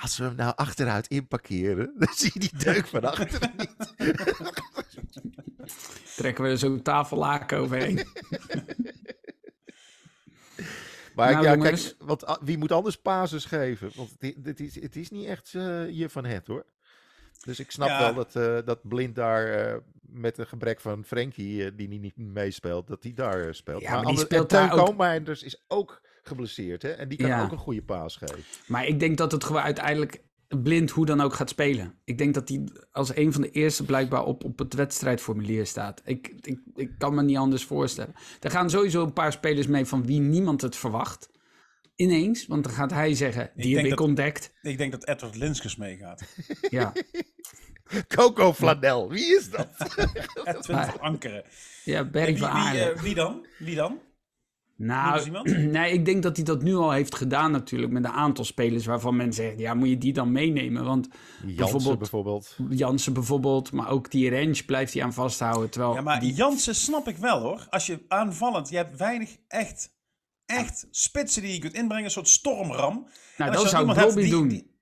Als we hem nou achteruit inparkeren, dan zie je die deuk van achteren niet. Trekken we er zo'n tafellaken overheen. Maar Nou, ja, jongens. kijk, want wie moet anders pases geven? Want het, is, het is niet echt eh, je van het hoor. Dus ik snap Ja. wel dat, eh, dat Blind daar eh, met een gebrek van Frenkie, die niet, niet meespeelt, dat hij daar speelt. Ja, maar die speelt en Teun daar ook- is ook geblesseerd hè? En die kan Ja. ook een goede paas geven. Maar ik denk dat het gewoon uiteindelijk blind hoe dan ook gaat spelen. Ik denk dat hij als een van de eerste blijkbaar op, op het wedstrijdformulier staat. Ik, ik, ik kan me niet anders voorstellen. Er gaan sowieso een paar spelers mee van wie niemand het verwacht. Ineens, want dan gaat hij zeggen, die heb ik dat- ontdekt. Ik denk dat Edward Linskes meegaat. Ja, Coco Flanel, wie is dat? Edwin van Ankeren. ja wie, van wie, eh, wie dan? Wie dan? Nou, nee, ik denk dat hij dat nu al heeft gedaan natuurlijk met een aantal spelers waarvan men zegt, ja, moet je die dan meenemen? Want Jansen Bijvoorbeeld- bijvoorbeeld. Jansen bijvoorbeeld, maar ook die range blijft hij aan vasthouden. Terwijl Ja, maar die, Jansen snap ik wel hoor. Als je aanvallend, je hebt weinig echt, echt spitsen die je kunt inbrengen. Een soort stormram. nou, dat zou Bobby doen. die-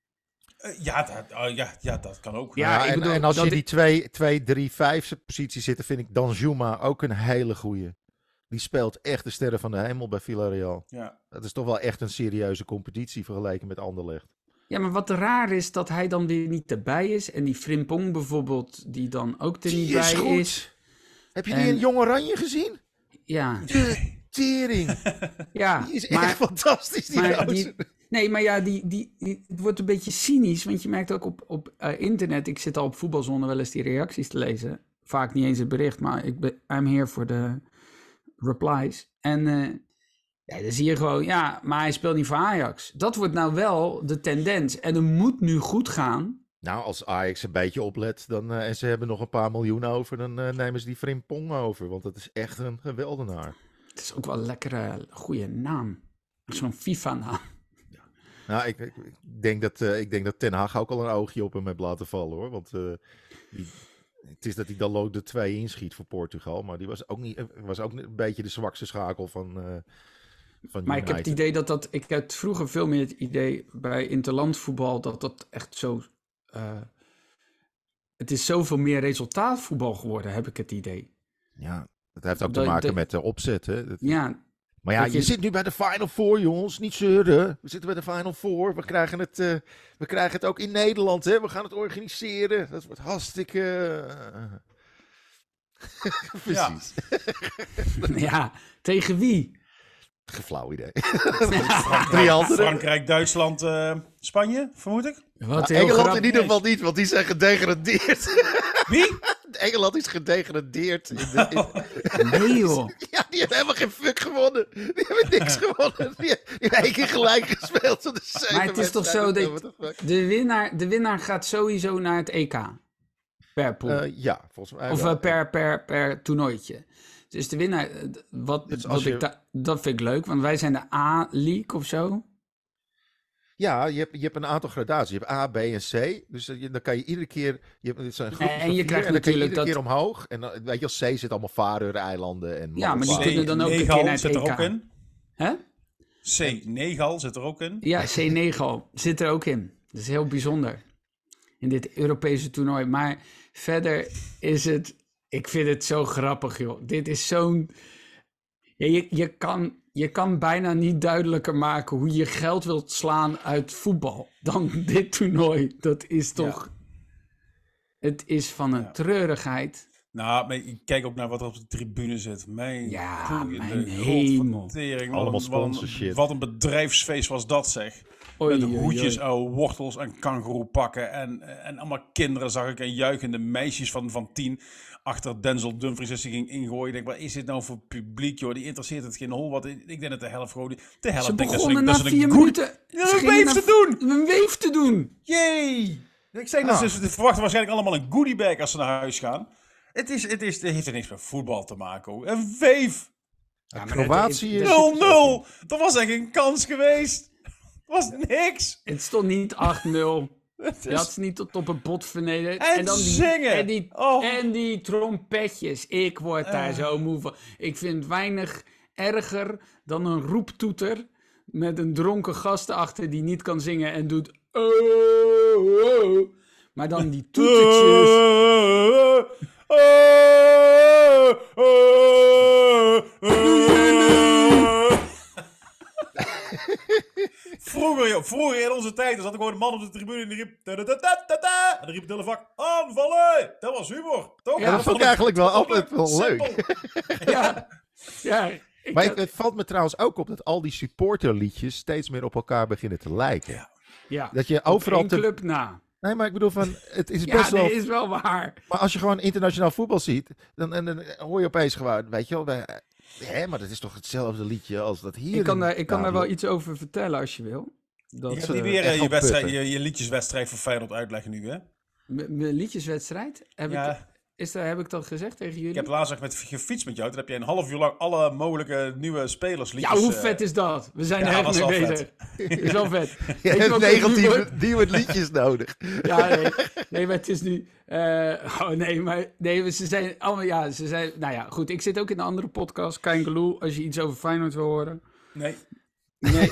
eh, ja, dat, oh, ja, ja, dat kan ook. Ja, Ja, ik en, bedoel, en als je die 2, 2 3, 5 positie zitten, vind ik Danjuma ook een hele goeie. Die speelt echt de sterren van de hemel bij Villarreal. Ja. Dat is toch wel echt een serieuze competitie vergeleken met Anderlecht. Ja, maar wat raar is dat hij dan weer niet erbij is. En die Frimpong bijvoorbeeld, die dan ook er niet Die is bij goed. is. Heb je die in Jong Oranje gezien? Ja, De tering. ja. Die is maar, echt fantastisch, die maar gozer. die, nee, maar ja, die, die, die- het wordt een beetje cynisch. Want je merkt ook op, op eh, internet, ik zit al op voetbalzone wel eens die reacties te lezen. Vaak niet eens het bericht, maar ik ben, I'm here for the replies. En eh, ja, dan zie je gewoon, ja, maar hij speelt niet voor Ajax. Dat wordt nou wel de tendens. En het moet nu goed gaan. Nou, als Ajax een beetje oplet dan, eh, en ze hebben nog een paar miljoen over, dan eh, nemen ze die Frimpong over. Want dat is echt een geweldenaar. Het is ook wel een lekkere, goede naam. Zo'n FIFA-naam. Nou, ik, ik, ik denk dat, eh, ik denk dat Ten Hag ook al een oogje op hem heeft laten vallen hoor. Want die, het is dat hij dan ook de twee inschiet voor Portugal. Maar die was ook, niet, eh, was ook een beetje de zwakste schakel van, eh van Maar ik heb het idee dat dat... Ik had vroeger veel meer het idee bij interlandvoetbal dat dat echt zo... eh, het is zoveel meer resultaatvoetbal geworden, heb ik het idee. Ja, dat heeft ook te maken met de opzet. Hè? Dat- Ja, maar ja, je je- zit nu bij de Final Four, jongens. Niet zeuren. We zitten bij de Final Four. We krijgen het, eh, we krijgen het ook in Nederland. Hè? We gaan het organiseren. Dat wordt hartstikke... eh, Precies. ja, tegen wie? Geen flauw idee. Frankrijk, Drie. Frankrijk, Duitsland, eh, Spanje, vermoed ik. Wat heel Engeland in ieder geval niet, want die zijn gedegradeerd. Wie? Engeland is gedegradeerd. In de, in- Nee joh. ja, die hebben helemaal geen fuck gewonnen. Die hebben niks gewonnen. Die, hebben één keer gelijk gespeeld. de zeven Maar het is toch zo dat de winnaar, de winnaar gaat sowieso naar het EK. Per pool. Eh, ja, volgens mij of wel. eh, per, per, per toernooitje. Dus de winnaar, eh, wat, Dus wat als je- ik da- dat vind ik leuk, want wij zijn de A-league of zo. Ja, je hebt, je hebt een aantal gradaties. Je hebt A, B en C. Dus eh, je- dan kan je iedere keer... Je hebt, het zijn groepjes En van je vier, krijgt en dan kan je natuurlijk iedere dat- keer omhoog. En dan, weet je, als C zit allemaal Faroe-eilanden en Ja, maar die kunnen dan ook een Negal keer naar het zit er ook in. Hè? C. Negal zit er ook in. Ja, C9 zit er ook in. Dat is heel bijzonder in dit Europese toernooi. Maar verder is het, ik vind het zo grappig joh. Dit is zo'n, ja, je, je, kan, je kan bijna niet duidelijker maken hoe je geld wilt slaan uit voetbal dan dit toernooi. Dat is toch, het is van een Ja. treurigheid. Nou, maar ik kijk ook naar wat er op de tribune zit. Mijn, Ja, goeie mijn hemel. Allemaal wat, een, wat, wat een bedrijfsfeest was dat zeg. Oei, Met hoedjes, oude wortels en kangeroepakken. En, en allemaal kinderen zag ik. En juichende meisjes van, van tien. Achter Denzel Dumfries als hij ging ingooien. Ik denk, wat is dit nou voor publiek, joh? Die interesseert het geen hol. Wat, ik denk dat de helft gewoon... De helft Ze denkt dat ze begonnen een- na dat ze een vier good- minuten. Ja, Ze een weef te doen! Een weef te doen. Yay! Ik zei, Ah. dus, ze verwachten waarschijnlijk allemaal een goodiebag als ze naar huis gaan. Het, is, het, is, het heeft er niks met voetbal te maken. hoor. Een veef! Ja, Kroatië dat- is- dat- 0-0! Er was echt geen kans geweest. Er was niks. Het stond niet 8-0. Je is- niet tot op het bot vernederd. En dan die, zingen. En die, Oh. en die trompetjes. Ik word daar Eh. zo moe van. Ik vind weinig erger dan een roeptoeter met een dronken gast erachter die niet kan zingen en doet... Oh, oh. Maar dan die toetertjes... Vroeger, joh, vroeger in onze tijd, er zat er gewoon een man op de tribune en die riep... ta-ta-ta-ta-ta, En dan riep het hele vak, aanvallen! Dat was humor, toch? Ja, dat vond ik eigenlijk wel altijd wel leuk. Ja, ja. Ik Maar had- het, het valt me trouwens ook op dat al die supporterliedjes steeds meer op elkaar beginnen te lijken. ja. Dat je Op overal te... club na. Nee, maar ik bedoel van, het is Ja, best wel... dat is wel waar. Maar als je gewoon internationaal voetbal ziet, dan, dan, dan hoor je opeens gewoon, weet je wel, hè, maar dat is toch hetzelfde liedje als dat hier. Ik kan, daar, ik kan daar wel iets over vertellen als je wil. Dat, Je gaat eh, niet weer eh, je, je, je liedjeswedstrijd voor Feyenoord uitleggen nu, hè? M- Mijn liedjeswedstrijd, heb, Ja. ik, is daar, heb ik dat gezegd tegen jullie? Ik heb laatst met gefietst met jou. Toen heb je een half uur lang alle mogelijke nieuwe spelers ja, liedjes... hoe eh, vet is dat? We zijn ja, er echt mee bezig. is wel vet. Je je hebt welke nu 19 wordt? nieuwe liedjes nodig. Ja, nee. nee, maar het is nu... eh, oh nee, maar nee, ze zijn allemaal... Ja, ze zijn... Nou ja, goed. Ik zit ook in een andere podcast, Kangaloo, als je iets over Feyenoord wil horen. Nee. Nee.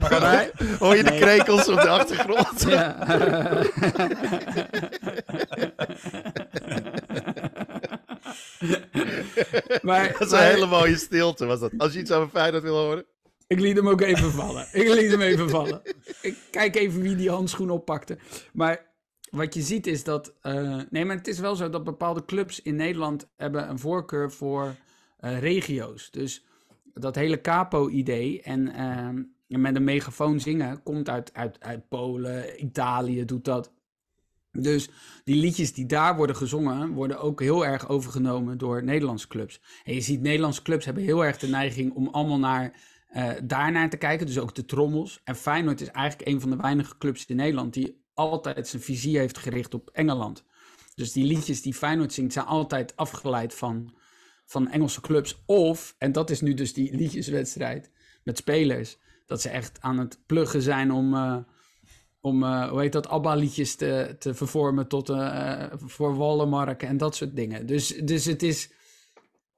maar, Hoor je de Nee. krekels op de achtergrond? ja. maar, Dat is een hele mooie stilte, was dat. Als je iets over Feyenoord wil horen. Ik liet hem ook even vallen. Ik liet hem even vallen. Ik kijk even wie die handschoen oppakte. Maar wat je ziet is dat... eh, nee, maar het is wel zo dat bepaalde clubs in Nederland... hebben een voorkeur voor eh, regio's. Dus dat hele capo-idee en ehm, met een megafoon zingen... komt uit, uit, uit Polen, Italië doet dat. Dus die liedjes die daar worden gezongen... worden ook heel erg overgenomen door Nederlandse clubs. En je ziet Nederlandse clubs hebben heel erg de neiging... om allemaal naar eh daarnaar te kijken, dus ook de trommels. En Feyenoord is eigenlijk een van de weinige clubs in Nederland die altijd zijn vizier heeft gericht op Engeland. Dus die liedjes die Feyenoord zingt zijn altijd afgeleid van, van Engelse clubs. Of, en dat is nu dus die liedjeswedstrijd met spelers, dat ze echt aan het pluggen zijn om, eh, om eh, hoe heet dat, ABBA-liedjes te, te vervormen tot, eh, voor Wallenmark en dat soort dingen. Dus, dus het is...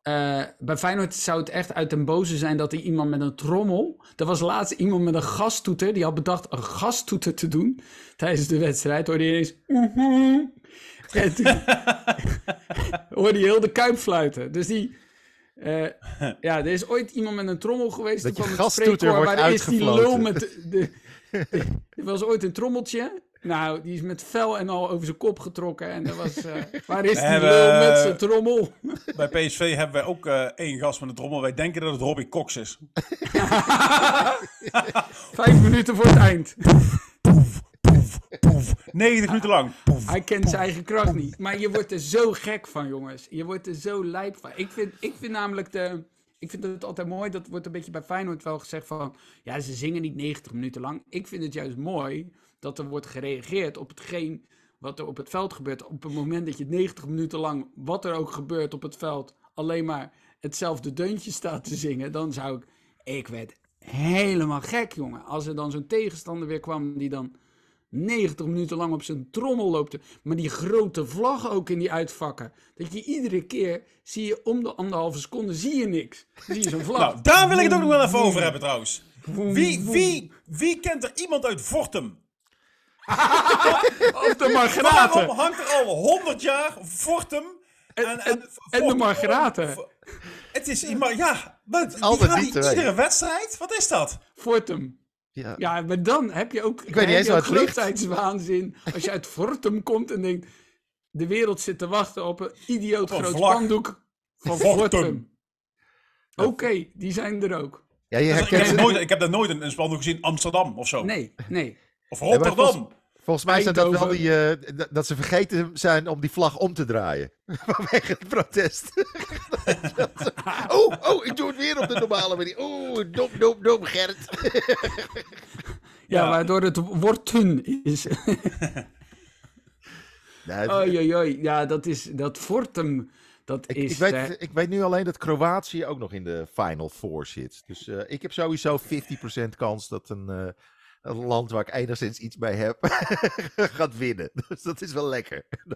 Eh, bij Feyenoord zou het echt uit den boze zijn dat er iemand met een trommel... Er was laatst iemand met een gastoeter, die had bedacht een gastoeter te doen tijdens de wedstrijd. Hoorde je ineens... En toen hoorde je heel de kuip fluiten. Dus die... ja, er is ooit iemand met een trommel geweest Dat je gastoeter wordt waar is die lul met de- Er was ooit een trommeltje. Nou, die is met vel en al over zijn kop getrokken. En er was... eh, waar is die hebben- lul met zijn trommel? Bij PSV hebben wij ook eh, één gast met een trommel. Wij denken dat het Robbie Cox is. Vijf minuten voor het eind. 90 minuten lang. Poef. Hij kent zijn eigen kracht niet. Maar je wordt er zo gek van, jongens. Je wordt er zo lijp van. Ik vind, ik vind namelijk de... Ik vind het altijd mooi, dat wordt een beetje bij Feyenoord wel gezegd van... Ja, ze zingen niet 90 minuten lang. Ik vind het juist mooi dat er wordt gereageerd op hetgeen wat er op het veld gebeurt. Op het moment dat je 90 minuten lang, wat er ook gebeurt op het veld... alleen maar hetzelfde deuntje staat te zingen, dan zou ik... Ik werd helemaal gek, jongen. Als er dan zo'n tegenstander weer kwam die dan 90 minuten lang op zijn trommel loopt. Maar die grote vlag ook in die uitvakken. Dat je iedere keer zie je om de anderhalve seconde zie je niks. Zie je zo'n vlag. Nou, daar wil ik het ook nog wel even over hebben trouwens. Wie, wie, wie kent er iemand uit Vortum? Of de Waarom Margraten. hangt er al 100 jaar Vortum? En, en, en de Margraten. Het is immer, ja, maar die altijd gaan die iedere wedstrijd? Wat is dat? Fortum. Ja. Ja, maar dan heb je ook, weet niet eens waar het grootheidswaanzin. Als je uit Fortum komt en denkt... De wereld zit te wachten op een idioot Op een groot spandoek van Fortum. Fortum. Oké, die zijn er ook. Ja, je Dus ik, herkent heb nooit, ik heb daar nooit een, een spandoek gezien. Amsterdam of zo. Nee, nee. Of Rotterdam. Volgens- mij zijn dat wel die, eh, dat ze vergeten zijn om die vlag om te draaien. Vanwege het protest. oh, oh, ik doe het weer op de normale manier. Oeh, dom, dom, dom, Gert. Ja, Ja. waardoor het worten is. Nee, Oei, oei, oei. Ja, dat is dat Fortum. Dat Ik, is... ik, weet, ik weet nu alleen dat Kroatië ook nog in de Final Four zit. Dus eh, ik heb sowieso 50% kans dat een, eh, een land waar ik enigszins iets bij heb, gaat winnen. Dus dat is wel lekker.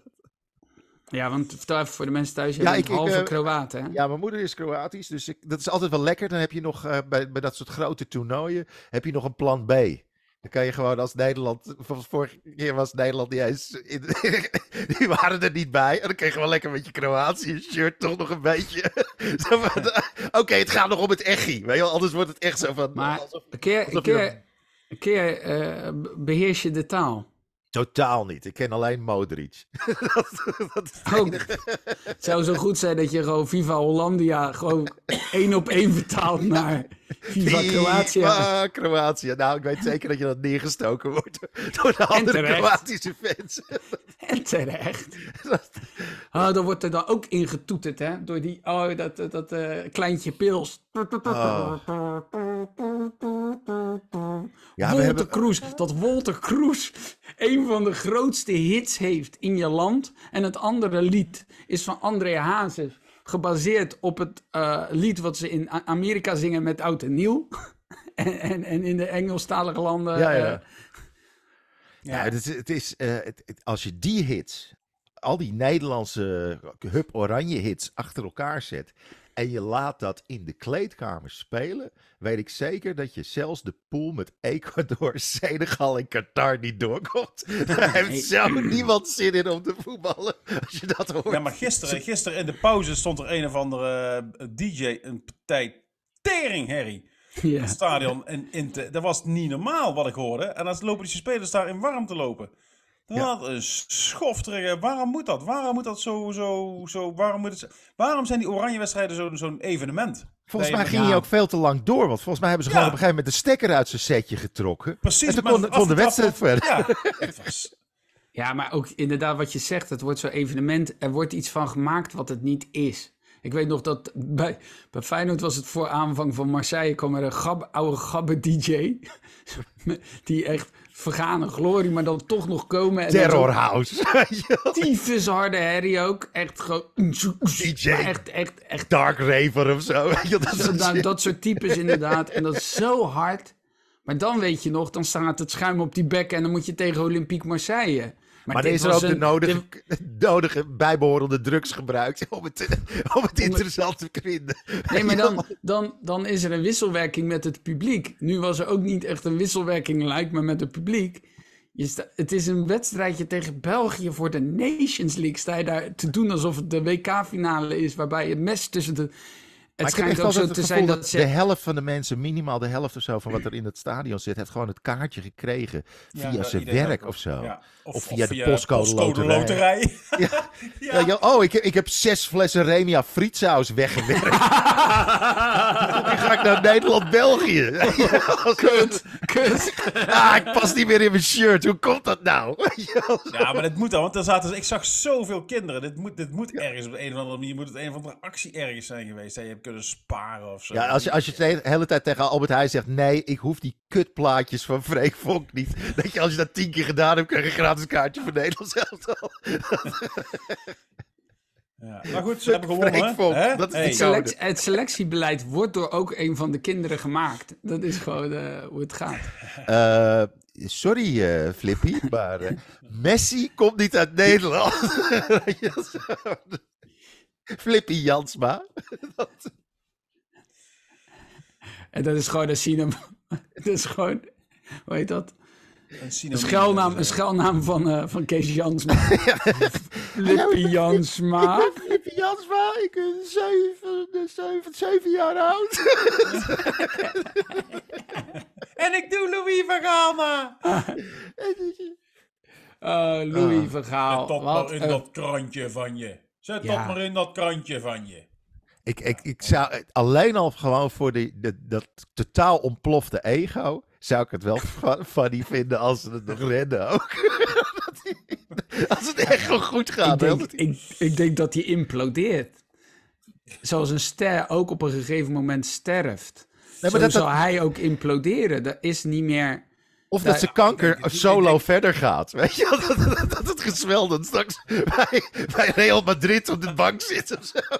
ja, want vertel even voor de mensen thuis, je Ja, ik- ik, halve eh, Kroaat, hè? Ja, mijn moeder is Kroatisch, dus ik, dat is altijd wel lekker. Dan heb je nog eh, bij, bij dat soort grote toernooien, heb je nog een plan B. Dan kan je gewoon als Nederland, vorige keer was Nederland niet eens, in- die waren er niet bij. En dan kreeg je wel lekker met je Kroatië shirt toch nog een beetje. eh, Oké, het gaat nog om het echi, weet je wel, anders wordt het echt zo van... Maar alsof- een keer, een keer, een keer eh, be- beheers je de taal. Totaal niet, ik ken alleen Modric. dat, dat is enige. Het zou zo goed zijn dat je gewoon Viva Hollandia gewoon één op één vertaalt naar Viva Kroatië. Viva Kroatië. Nou, ik weet zeker dat je dat neergestoken wordt door de andere. Kroatische fans. En terecht. Oh, dan wordt er dan ook ingetoeterd, hè? Door die, oh, dat, dat, eh, kleintje pils. Ja, Walter hebben- Kroes. Dat Walter Kroes een van de grootste hits heeft in je land. En het andere lied is van André Hazes. Gebaseerd op het eh, lied wat ze in Amerika zingen met Oud en Nieuw. en, en, en in de Engelstalige landen. Ja, eh, ja. Ja, het is, het is eh, het- het- als je die hits, al die Nederlandse Hup Oranje hits achter elkaar zet en je laat dat in de kleedkamer spelen, weet ik zeker dat je zelfs de pool met Ecuador, Senegal en Qatar niet doorkomt. Daar heeft zo niemand zin in om te voetballen als je dat hoort. Ja, maar gisteren, gisteren in de pauze stond er een of andere eh, DJ, een partij tering, Harry. ja. Het stadion in, in te, dat was niet normaal wat ik hoorde. En dan lopen die spelers daar in warm te lopen. Dan Ja. had een schofterige. Waarom moet dat? Waarom moet dat zo, zo, zo, waarom moet het, waarom zijn die oranje wedstrijden zo- zo'n evenement? Volgens mij ging ja. hij ook veel te lang door. Want volgens mij hebben ze Ja. gewoon op een gegeven moment de stekker uit zijn setje getrokken. Precies. En toen kon, de- kon de afgetrapt wedstrijd verder. Ja, het was, Ja, maar ook inderdaad wat je zegt, het wordt zo'n evenement. Er wordt iets van gemaakt wat het niet is. Ik weet nog dat bij, bij Feyenoord was het voor aanvang van Marseille... kwam er een gab, oude gabbe DJ... die echt vergane glorie, maar dan toch nog komen. En Terror House. Tyfus harde herrie ook. Echt gewoon... DJ. Echt, echt, echt. Dark Raver of zo. Dat, Zo, nou, dat soort types inderdaad. En dat is zo hard. Maar dan weet je nog, dan staat het schuim op die bekken... en dan moet je tegen Olympique Marseille. Maar er is er ook de nodige, nodige bijbehorende drugs gebruikt om het, om het interessant te vinden. Nee, maar dan, dan, dan is er een wisselwerking met het publiek. Nu was er ook niet echt een wisselwerking, lijkt me, met het publiek. Je sta- het is een wedstrijdje tegen België voor de Nations League. Sta je daar te doen alsof het de WK-finale is, waarbij het mes tussen de... Het Maar ik heb schijnt ook altijd zo het te gevoel zijn dat, dat ze... de helft van de mensen, minimaal de helft of zo van wat er in het stadion zit, heeft gewoon het kaartje gekregen via ja, zijn werk of zo. Ja. Of via de postcode loterij. loterij. Ja. Ja. Ja, ja, oh, ik, ik heb zes flessen Remia frietsaus weggewerkt. nu ga ik naar Nederland-België. Kut, kut. ah, ik pas niet meer in mijn shirt. Hoe komt dat nou? Ja, maar dit moet dan, want er zaten, ik zag zoveel kinderen. Dit moet, dit moet ergens op een of andere manier, moet het een of andere actie ergens zijn geweest. Dat je hebt kunnen sparen of zo. Ja, als je, als je de hele tijd tegen Albert Heijn zegt... nee, ik hoef die kutplaatjes van Freek Vonk niet. Dat je als je dat tien keer gedaan hebt... krijg je een gratis kaartje voor Nederland zelf al. Ja. Maar goed, ze hebben gewonnen. Vonk, hè? dat is Hey. niet zo. Select- het selectiebeleid wordt door ook een van de kinderen gemaakt. Dat is gewoon eh, hoe het gaat. Eh, sorry, eh, Flippy, maar Messi komt niet uit Nederland. Flippy Jansma. En dat is gewoon een cinema. Dat is gewoon, hoe heet dat? Een Een schelnaam, een schelnaam van, eh, van Kees Jansma. Flippy Jansma. Flippy Jansma, ik ben zeven, zeven, zeven jaar oud. En ik doe Louis van Eh, Louis Vergaal. Zet dat Wat maar in een- dat krantje van je. Zet Ja. dat maar in dat krantje van je. Ik, ik, ik zou alleen al gewoon voor die, de, dat totaal ontplofte ego... zou ik het wel fu- funny vinden als ze het nog redden ook. Dat als het echt gewoon goed ik, gaat. hè, denk, dat die- ik, ik denk dat hij implodeert. Zoals een ster ook op een gegeven moment sterft. Nee, maar Zo dat- zal dat- hij ook imploderen. Er is niet meer... Of dat Ja, ze kanker ik denk- ik solo denk- verder gaat. Weet je, dat, dat, dat het gezwel dan straks bij, bij Real Madrid op de bank zit of zo.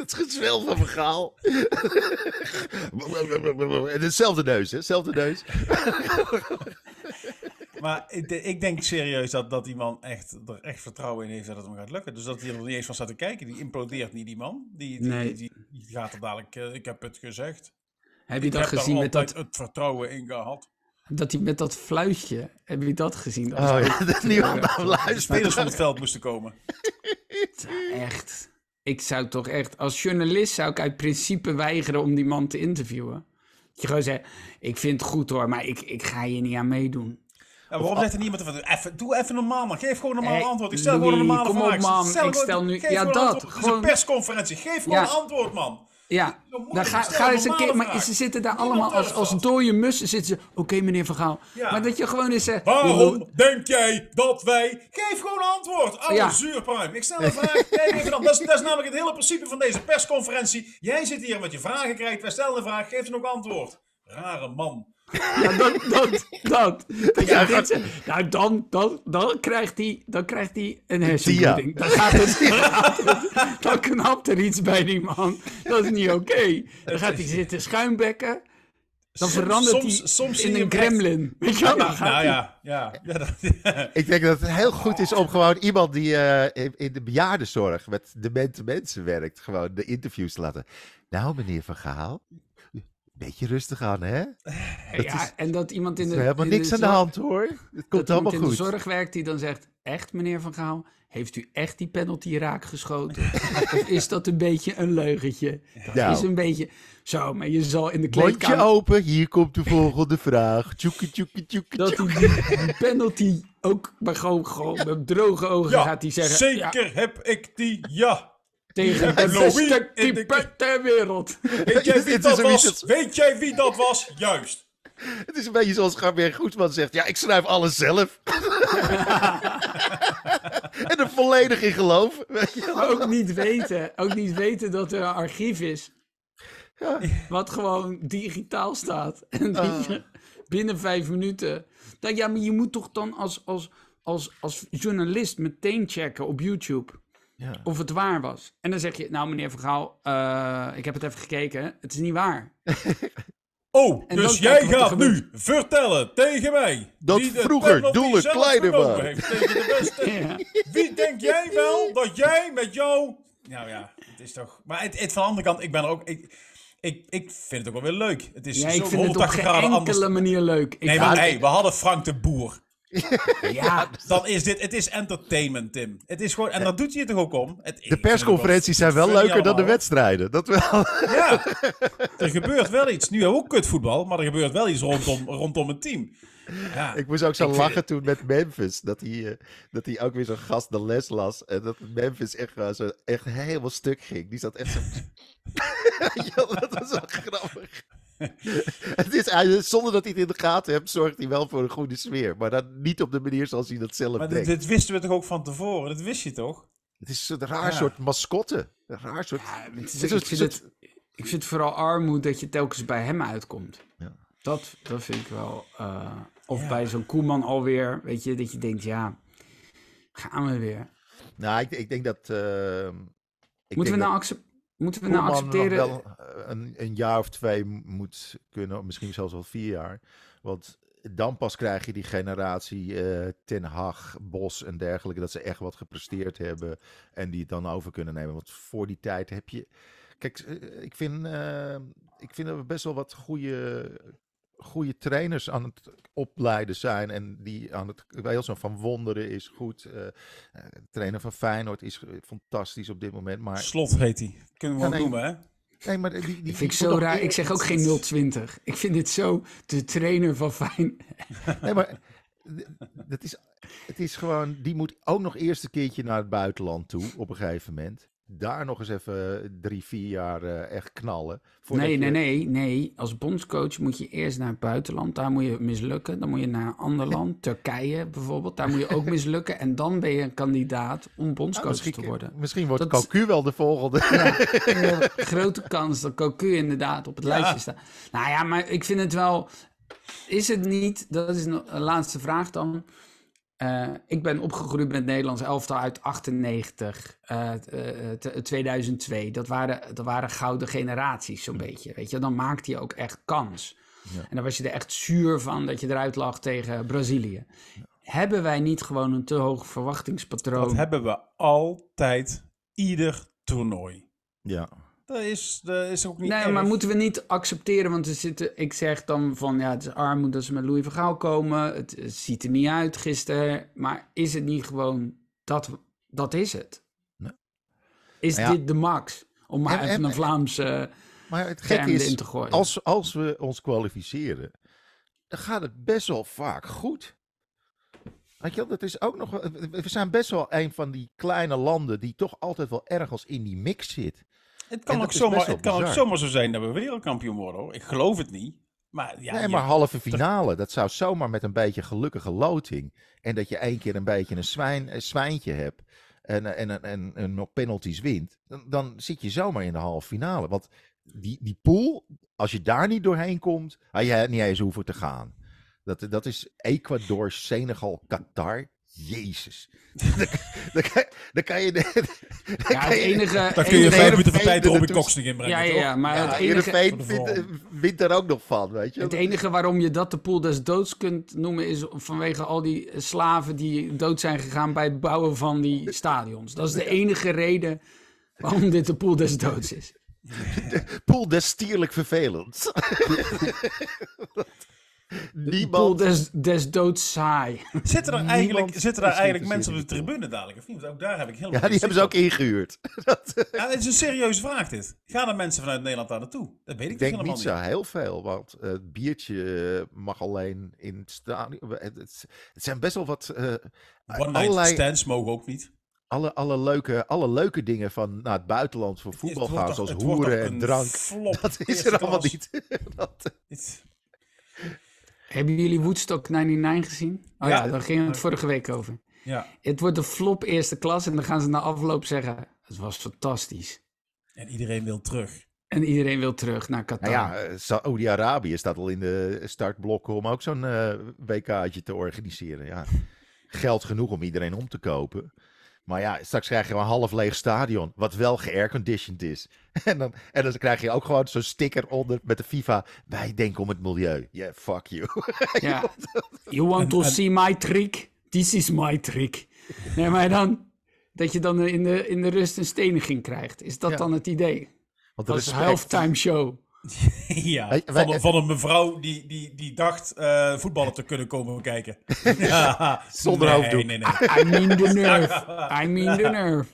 het gezwel van Vergaal. en hetzelfde neus, hè? Hetzelfde neus. Maar ik, de- ik denk serieus dat, dat die man echt, er echt vertrouwen in heeft dat het hem gaat lukken. Dus dat hij er niet eens van staat te kijken. Die implodeert niet, die man. Die, die, Nee. die, die gaat er dadelijk, eh, ik heb het gezegd. Heb je Ik dat heb gezien daar met dat, het vertrouwen in gehad. dat hij met dat fluitje, heb je dat gezien? Oh ja, dat niemand naar De spelers van het veld moesten komen. echt. Ik zou toch echt, als journalist zou ik uit principe weigeren om die man te interviewen. Dat je gewoon zegt, ik vind het goed hoor, maar ik, ik ga hier niet aan meedoen. Ja, waarom zegt er niemand van, even, doe even normaal man, geef gewoon een normaal Hey, antwoord. Ik stel gewoon een Louis, normale kom op, man. Stel Ik stel nu- geef ja, gewoon een dat, antwoord. Het is gewoon- een persconferentie, geef gewoon Ja. een antwoord man. Ja, dan ga, ga een eens een keer, maar ze zitten daar Niemand allemaal als, als dat. dode mussen. Zitten ze, oké meneer Van Gaal. Ja. Maar dat je gewoon eens zegt, Waarom denk jij dat wij... Geef gewoon een antwoord, oude Ja. zuurpruim. Ik stel een vraag, kijk even dan. Dat is, dat is namelijk het hele principe van deze persconferentie. Jij zit hier met je vragen krijgt, wij stellen een vraag, geef dan ook antwoord. Rare man. Ja, dat, dat, dat. dat Ja, gaat- nou, dan, dan, dan, krijgt hij, dan krijgt hij een hersenbloeding. Dan, gaat het, dan, gaat het- dan knapt er iets bij die man. Dat is niet oké. Dan gaat hij zitten schuimbekken. Dan Soms- verandert soms- hij soms in een gremlin. Weet je wel? Nou ja, ja. ja dat, Ik denk dat het heel goed is om gewoon iemand die eh, in- in de bejaardenzorg met demente mensen werkt, gewoon de interviews te laten. Nou, meneer Van Gaal, beetje rustig aan, hè? Dat ja, is- en dat iemand Er in de. helemaal in de niks aan de zorg- hand, hoor. Het Dat komt iemand allemaal in de goed. zorg werkt die dan zegt: Echt, meneer Van Gaal, heeft u echt die penalty raak geschoten? of is dat een beetje een leugentje? Dat Nou. is een beetje. Zo, maar je zal in de Mondje kleedkamer. open, hier komt de volgende vraag. Tjoeke, tjoeke, tjoeke, Dat die, penalty ook maar gewoon, gewoon met droge ogen ja, gaat hij zeggen. zeker ja, heb ik die, ja. Tegen de beste keeper ter wereld. Weet jij wie dat was? Weet jij wie dat was? Juist. Het is een beetje zoals Gabriel Goedman zegt. Ja, ik schrijf alles zelf. en er volledig in. Maar ook niet weten. Ook niet weten dat er een archief is. Ja. Wat gewoon digitaal staat. En je binnen vijf minuten. Nou ja, maar je moet toch dan als, als, als, als journalist meteen checken op YouTube. Ja. Of het waar was. En dan zeg je, nou meneer Vergaal, eh ik heb het even gekeken. Het is niet waar. Oh, En dus jij gaat nu vertellen tegen mij... Dat vroeger doelen kleiner de. Ja. Wie denk jij wel dat jij met jou... Nou ja, het is toch... Maar het, het, van de andere kant, ik ben er ook... Ik, ik, ik vind het ook wel weer leuk. Het is Ja, zo ik vind het op 180 geen enkele anders. manier leuk. Ik Nee, maar hey, we hadden Frank de Boer. Ja, Dan is dit... Het is entertainment, Tim. Het is gewoon... En dat doet hij er toch ook om. Het, De persconferenties zijn wel leuker dan de wedstrijden. Dat wel. Ja, er gebeurt wel iets. Nu hebben we ook kutvoetbal, maar er gebeurt wel iets rondom, rondom het team. Ja, Ik moest ook zo vind- lachen toen met Memphis. Dat hij, eh, dat hij ook weer zo'n gast de les las. En dat Memphis echt, gewoon zo, echt helemaal stuk ging. Die zat echt zo... ja, dat was wel grappig. het is, zonder dat hij het in de gaten hebt, zorgt hij wel voor een goede sfeer. Maar dan niet op de manier zoals hij dat zelf maar denkt. dit wisten we toch ook van tevoren? Dat wist je toch? Het is een raar Ja. soort mascotte. Een raar soort... Ja, het is- Het is ik, vind soort- het, ik vind vooral armoede dat je telkens bij hem uitkomt. Ja. Dat, dat vind ik wel. eh, of bij zo'n Koeman alweer, weet je, dat je denkt, ja, gaan we weer. Nou, ik, ik denk dat... eh, ik Moeten we, nou dat accep- moeten we nou Koeman accepteren? wel eh, een, een jaar of twee moet kunnen, misschien zelfs wel vier jaar. Want dan pas krijg je die generatie eh, Ten Hag, Bos en dergelijke, dat ze echt wat gepresteerd hebben en die het dan over kunnen nemen. Want voor die tijd heb je... Kijk, eh, ik vind, eh, ik vind dat we best wel wat goede, goede trainers aan het opleiden zijn. En die aan het... Wilson van Wonderen is goed. eh, eh, de trainer van Feyenoord is fantastisch op dit moment. Maar Slot heet hij. Kunnen we Ja, wel nee. noemen, hè? Nee, maar die, die, vind ik zo raar. Ik zeg ook geen 020. Ik vind dit zo de trainer van Fijn. Nee, maar dat is, het is gewoon, die moet ook nog eerst een keertje naar het buitenland toe op een gegeven moment. Daar nog eens even drie, vier jaar eh, echt knallen. Nee, nee, je- nee, nee. Als bondscoach moet je eerst naar het buitenland. Daar moet je mislukken. Dan moet je naar een ander land. Turkije bijvoorbeeld. Daar moet je ook mislukken. En dan ben je een kandidaat om Nou, bondscoach te worden. misschien wordt Dat- Cocu wel de volgende. Ja, grote kans dat Cocu inderdaad op het lijstje staat. Nou ja, maar ik vind het wel... is het niet, dat is een laatste vraag dan. Eh, ik ben opgegroeid met het Nederlands elftal uit 98, eh, eh, t- 2002. Dat waren, dat waren gouden generaties zo'n beetje. Weet je, dan maakte je ook echt kans. Ja. En dan was je er echt zuur van dat je eruit lag tegen Brazilië. Hebben wij niet gewoon een te hoog verwachtingspatroon? Dat hebben we altijd, ieder toernooi. Ja. Dat is, dat is ook niet Nee, erg. maar moeten we niet accepteren, want we zitten, ik zeg dan van ja, het is armoede dat ze met Louis van Gaal komen. Het, het ziet er niet uit gisteren, maar is het niet gewoon dat, dat is het? Nee. Is ja. dit de max? Om maar En- even en- een Vlaamse Maar het gekke is, te gooien. als, als we ons kwalificeren, dan gaat het best wel vaak goed. Weet je dat is ook nog, we zijn best wel een van die kleine landen die toch altijd wel ergens in die mix zit. Het kan, ook zomaar, het kan ook zomaar zo zijn dat we wereldkampioen worden hoor. Ik geloof het niet. Maar ja, nee, maar halve finale, dat zou zomaar met een beetje gelukkige loting. En dat je één keer een beetje een, zwijn, een zwijntje hebt en, eh, en, en, en, en nog penalties wint. Dan, dan zit je zomaar in de halve finale. Want die, die pool, als je daar niet doorheen komt, had je niet eens hoeven te gaan. Dat, dat is Ecuador, Senegal, Qatar. Jezus. dan, dan, kan, dan kan je... Dan ja, het enige, Dan kun je enige- vijf minuten van tijd Robin ertussen. Cox nog inbrengen, ja, ja, maar Ja, het enige, de wint, er ook nog van, weet je. het enige waarom je dat de pool des doods kunt noemen is vanwege al die slaven die dood zijn gegaan bij het bouwen van die stadions. Dat is de enige reden waarom dit de pool des doods is. Poel des stierlijk vervelend. De pool Niemand. des, des doods saai. Zitten er eigenlijk, zitten er eigenlijk mensen op de tribune dadelijk? Of niet? Want ook daar heb ik helemaal Ja, die hebben ze ook ingehuurd. Dat, op. Ja, het is een serieuze vraag dit. Gaan er mensen vanuit Nederland daar naartoe? Dat weet ik, ik dus denk helemaal niet zo heel veel, want eh, het biertje eh, mag alleen in het stadion. Het, het, zijn best wel wat. eh, One night stands mogen ook niet. alle, alle, leuke, alle leuke dingen van naar het buitenland voor voetbal gaan, toch- zoals hoeren en drank. flop Dat is eerste er allemaal klas. niet. dat, Hebben jullie Woodstock 99 gezien? Oh ja, Ja. daar ging het vorige week over. Ja, Het wordt een flop eerste klas en dan gaan ze na afloop zeggen... Het was fantastisch. en iedereen wil terug. En iedereen wil terug naar Qatar. nou ja, eh, Saoedi-Arabië staat al in de startblokken om ook zo'n eh, WK'tje te organiseren. Ja, geld genoeg om iedereen om te kopen. Maar ja, straks krijg je een half leeg stadion, wat wel geairconditioned is. En dan, en dan krijg je ook gewoon zo'n sticker onder met de FIFA. Wij denken om het milieu. Yeah, fuck you. Ja. You want to see my trick? This is my trick. Nee, maar dan... Dat je dan in de, in de rust een steniging krijgt. Is dat Ja. dan het idee? Want Dat is halftime show. ja, Wij- van, een, van een mevrouw die, die, die dacht eh, voetballen te kunnen komen kijken. ja, Zonder nee, hoofddoek. Nee, nee. I mean the nerve. I mean the nerve.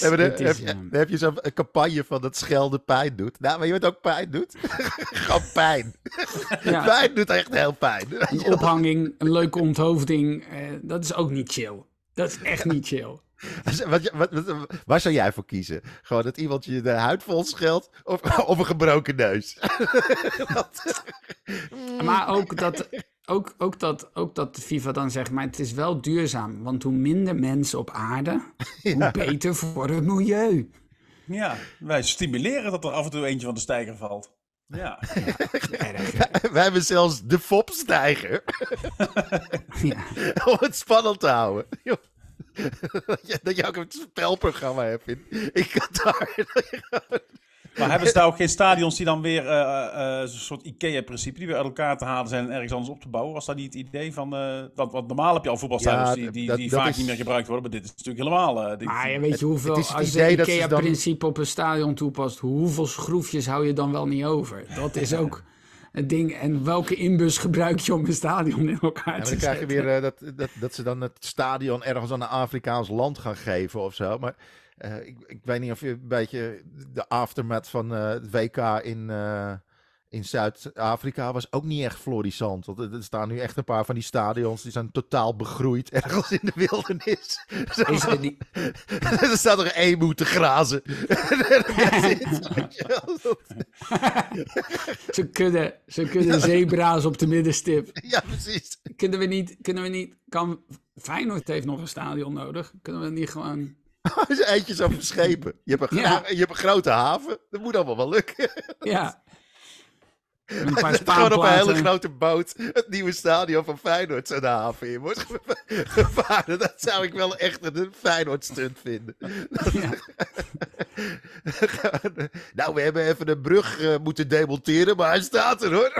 Ja, heb, dan heb je zo'n campagne van dat schelden pijn doet. Nou, maar je weet ook pijn doet. Gewoon pijn. Ja. Pijn doet echt heel pijn. Een ophanging, een leuke onthoofding. eh, dat is ook niet chill. Dat is echt niet chill. Wat, wat, wat- waar zou jij voor kiezen? Gewoon dat iemand je de huid vol scheldt of, of een gebroken neus? Dat- Maar ook dat, ook, ook, dat, ook dat de FIFA dan zegt, maar het is wel duurzaam. Want hoe minder mensen op aarde, hoe beter voor het milieu. Ja, wij stimuleren dat er af en toe eentje van de steiger valt. Ja, Erg. Wij hebben zelfs de fopstijger Ja. om het spannend te houden. Dat je, dat je ook een spelprogramma hebt in, in Qatar. maar hebben ze daar ook geen stadions die dan weer eh, eh, eh, zo'n soort IKEA-principe, die weer uit elkaar te halen zijn en ergens anders op te bouwen? Was dat niet het idee van, eh want, want normaal heb je al voetbalstadions Ja, die, die, dat- die dat vaak is- niet meer gebruikt worden, maar dit is natuurlijk helemaal... eh, dit- Maar ja, weet je hoeveel, het is het als je dat dan- IKEA-principe op een stadion toepast, hoeveel schroefjes hou je dan wel niet over? Dat is ook het ding. En welke inbus gebruik je om een stadion in elkaar Ja, te dan krijg je zetten? weer eh, dat, dat, dat ze dan het stadion ergens aan een Afrikaans land gaan geven of zo. Maar eh, ik, ik weet niet of je een beetje de aftermath van eh, het WK in, in Zuid-Afrika was ook niet echt florissant. Want er staan nu echt een paar van die stadions die zijn totaal begroeid ergens in de wildernis. Is er die- er staat nog één moeten grazen. Ze kunnen, ze kunnen zebra's op de middenstip. ja, precies. Kunnen we niet, kunnen we niet, kan, Feyenoord heeft nog een stadion nodig. Kunnen we niet gewoon, is eentje zo verschepen. Je hebt, een, Ja. je hebt een grote haven. Dat moet allemaal wel lukken. ja. Een paar Gewoon op een hele grote boot het nieuwe stadion van Feyenoord zo de haven in wordt gevaren. Dat zou ik wel echt een Feyenoord stunt vinden. Ja. nou, we hebben even de brug eh, moeten demonteren, maar hij staat er hoor.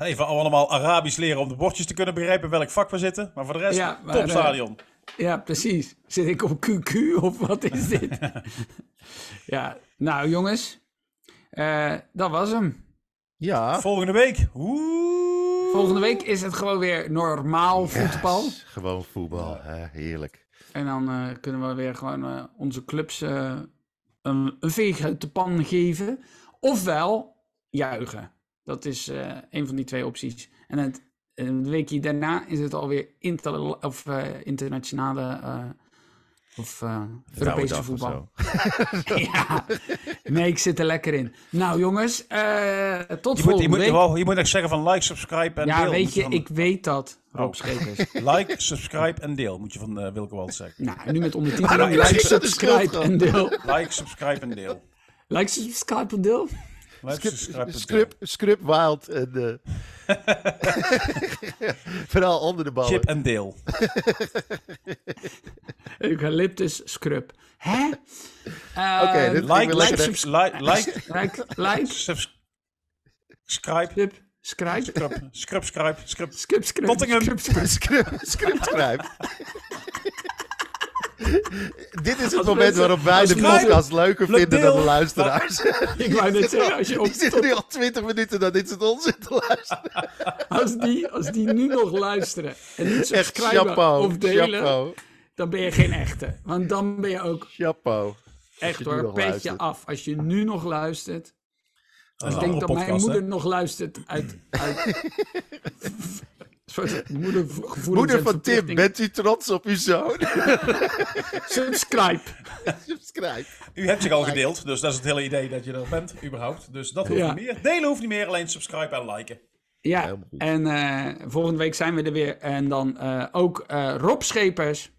Even allemaal Arabisch leren om de bordjes te kunnen begrijpen welk vak we zitten. Maar voor de rest, Ja, maar, topstadion. Ja, precies. Zit ik op QQ of wat is dit? ja, nou jongens, eh, dat was hem. Ja. Volgende week. Oeh. Volgende week is het gewoon weer normaal voetbal. Yes, gewoon voetbal, hè, heerlijk. En dan eh, kunnen we weer gewoon eh, onze clubs eh, een, een veeg uit de pan geven. Ofwel juichen. Dat is eh, een van die twee opties. En het, een weekje daarna is het alweer inter, of, eh, internationale eh, of eh, Europese of voetbal. ja, nee, ik zit er lekker in. Nou jongens, eh, tot Je moet, je, volgende moet, week. wel- je moet echt zeggen van like, subscribe en ja, deel. weet Moet je, ik weet dat, Rob Oh. Like, subscribe en deel, moet je van uh, Wilke Wald zeggen. nou, en nu met ondertiteling. Ja, like, subscribe en deel. Like, subscribe en deel. Like, subscribe en deel. Scrub, scrub wild en eh, vooral onder de ballen. Chip en deel. Eucalyptus scrub. Hè? Eh, Oké, Like, like, subs- like, like, Like, like, subscribe, scribe, scrub, scrub, scrub, scrub. scrub, scrub, scrub, scrub. Scrub. Dit is het Als moment mensen- waarop wij de podcast leuker vinden dan de luisteraars. Ik wou net zeggen, als, je op, Die zitten nu al 20 minuten naar dit soort onzin te luisteren. als, die, als die nu nog luisteren en niet Echt subscriben chapeau. of delen, Chapeau. dan ben je geen echte. Want dan ben je ook Chapeau. echt hoor, petje luistert. af. Als je nu nog luistert. Is ik denk dat mijn moeder hè? nog luistert uit... uit Moeder en van Tim, bent u trots op uw zoon? Subscribe. Subscribe. U hebt zich al gedeeld, dus dat is het hele idee dat je er bent, überhaupt. Dus dat hoeft Ja. niet meer. Delen hoeft niet meer, alleen subscribe en liken. Ja, en eh, volgende week zijn we er weer. En dan eh, ook eh, Rob Schepers,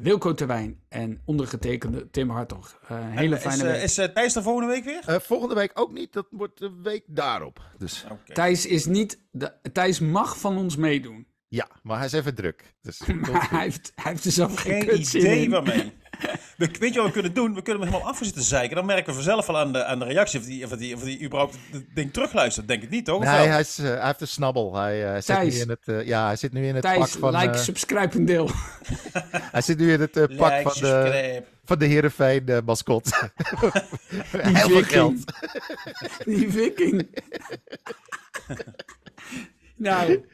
Wilco Terwijn en ondergetekende Tim Hartog. Eh, een hele En fijne is, eh, week. is eh, Thijs er volgende week weer? Eh, volgende week ook niet, dat wordt de week daarop. Dus. Thijs is niet... De, Thijs mag van ons meedoen. ja, maar hij is even druk. Dus Maar hij heeft, hij heeft er zelf geen, Geen idee waarmee. We, weet je wat we kunnen doen? We kunnen hem helemaal af zitten zeiken. Dan merken we vanzelf wel aan de, aan de reactie of die, of, die, of die überhaupt het ding terugluistert. Denk ik niet, toch? Of Nee, hij, is, eh, hij heeft een snabbel. Hij, eh, zit nu in het, eh, ja, hij zit nu in het Thijs, pak van, like, subscribe en deel. hij zit nu in het pak Like, van de, van de Heerenveen mascot. Heel veel viking. geld. Die viking. nou,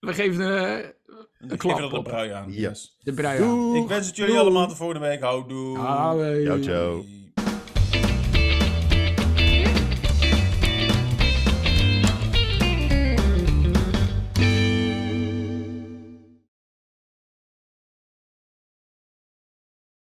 we geven de, Ik klap geef er de op. brui aan. Ja. Yes. de brui aan. Ik wens het jullie allemaal de volgende week. Houdoe. Ciao, ciao. Doei.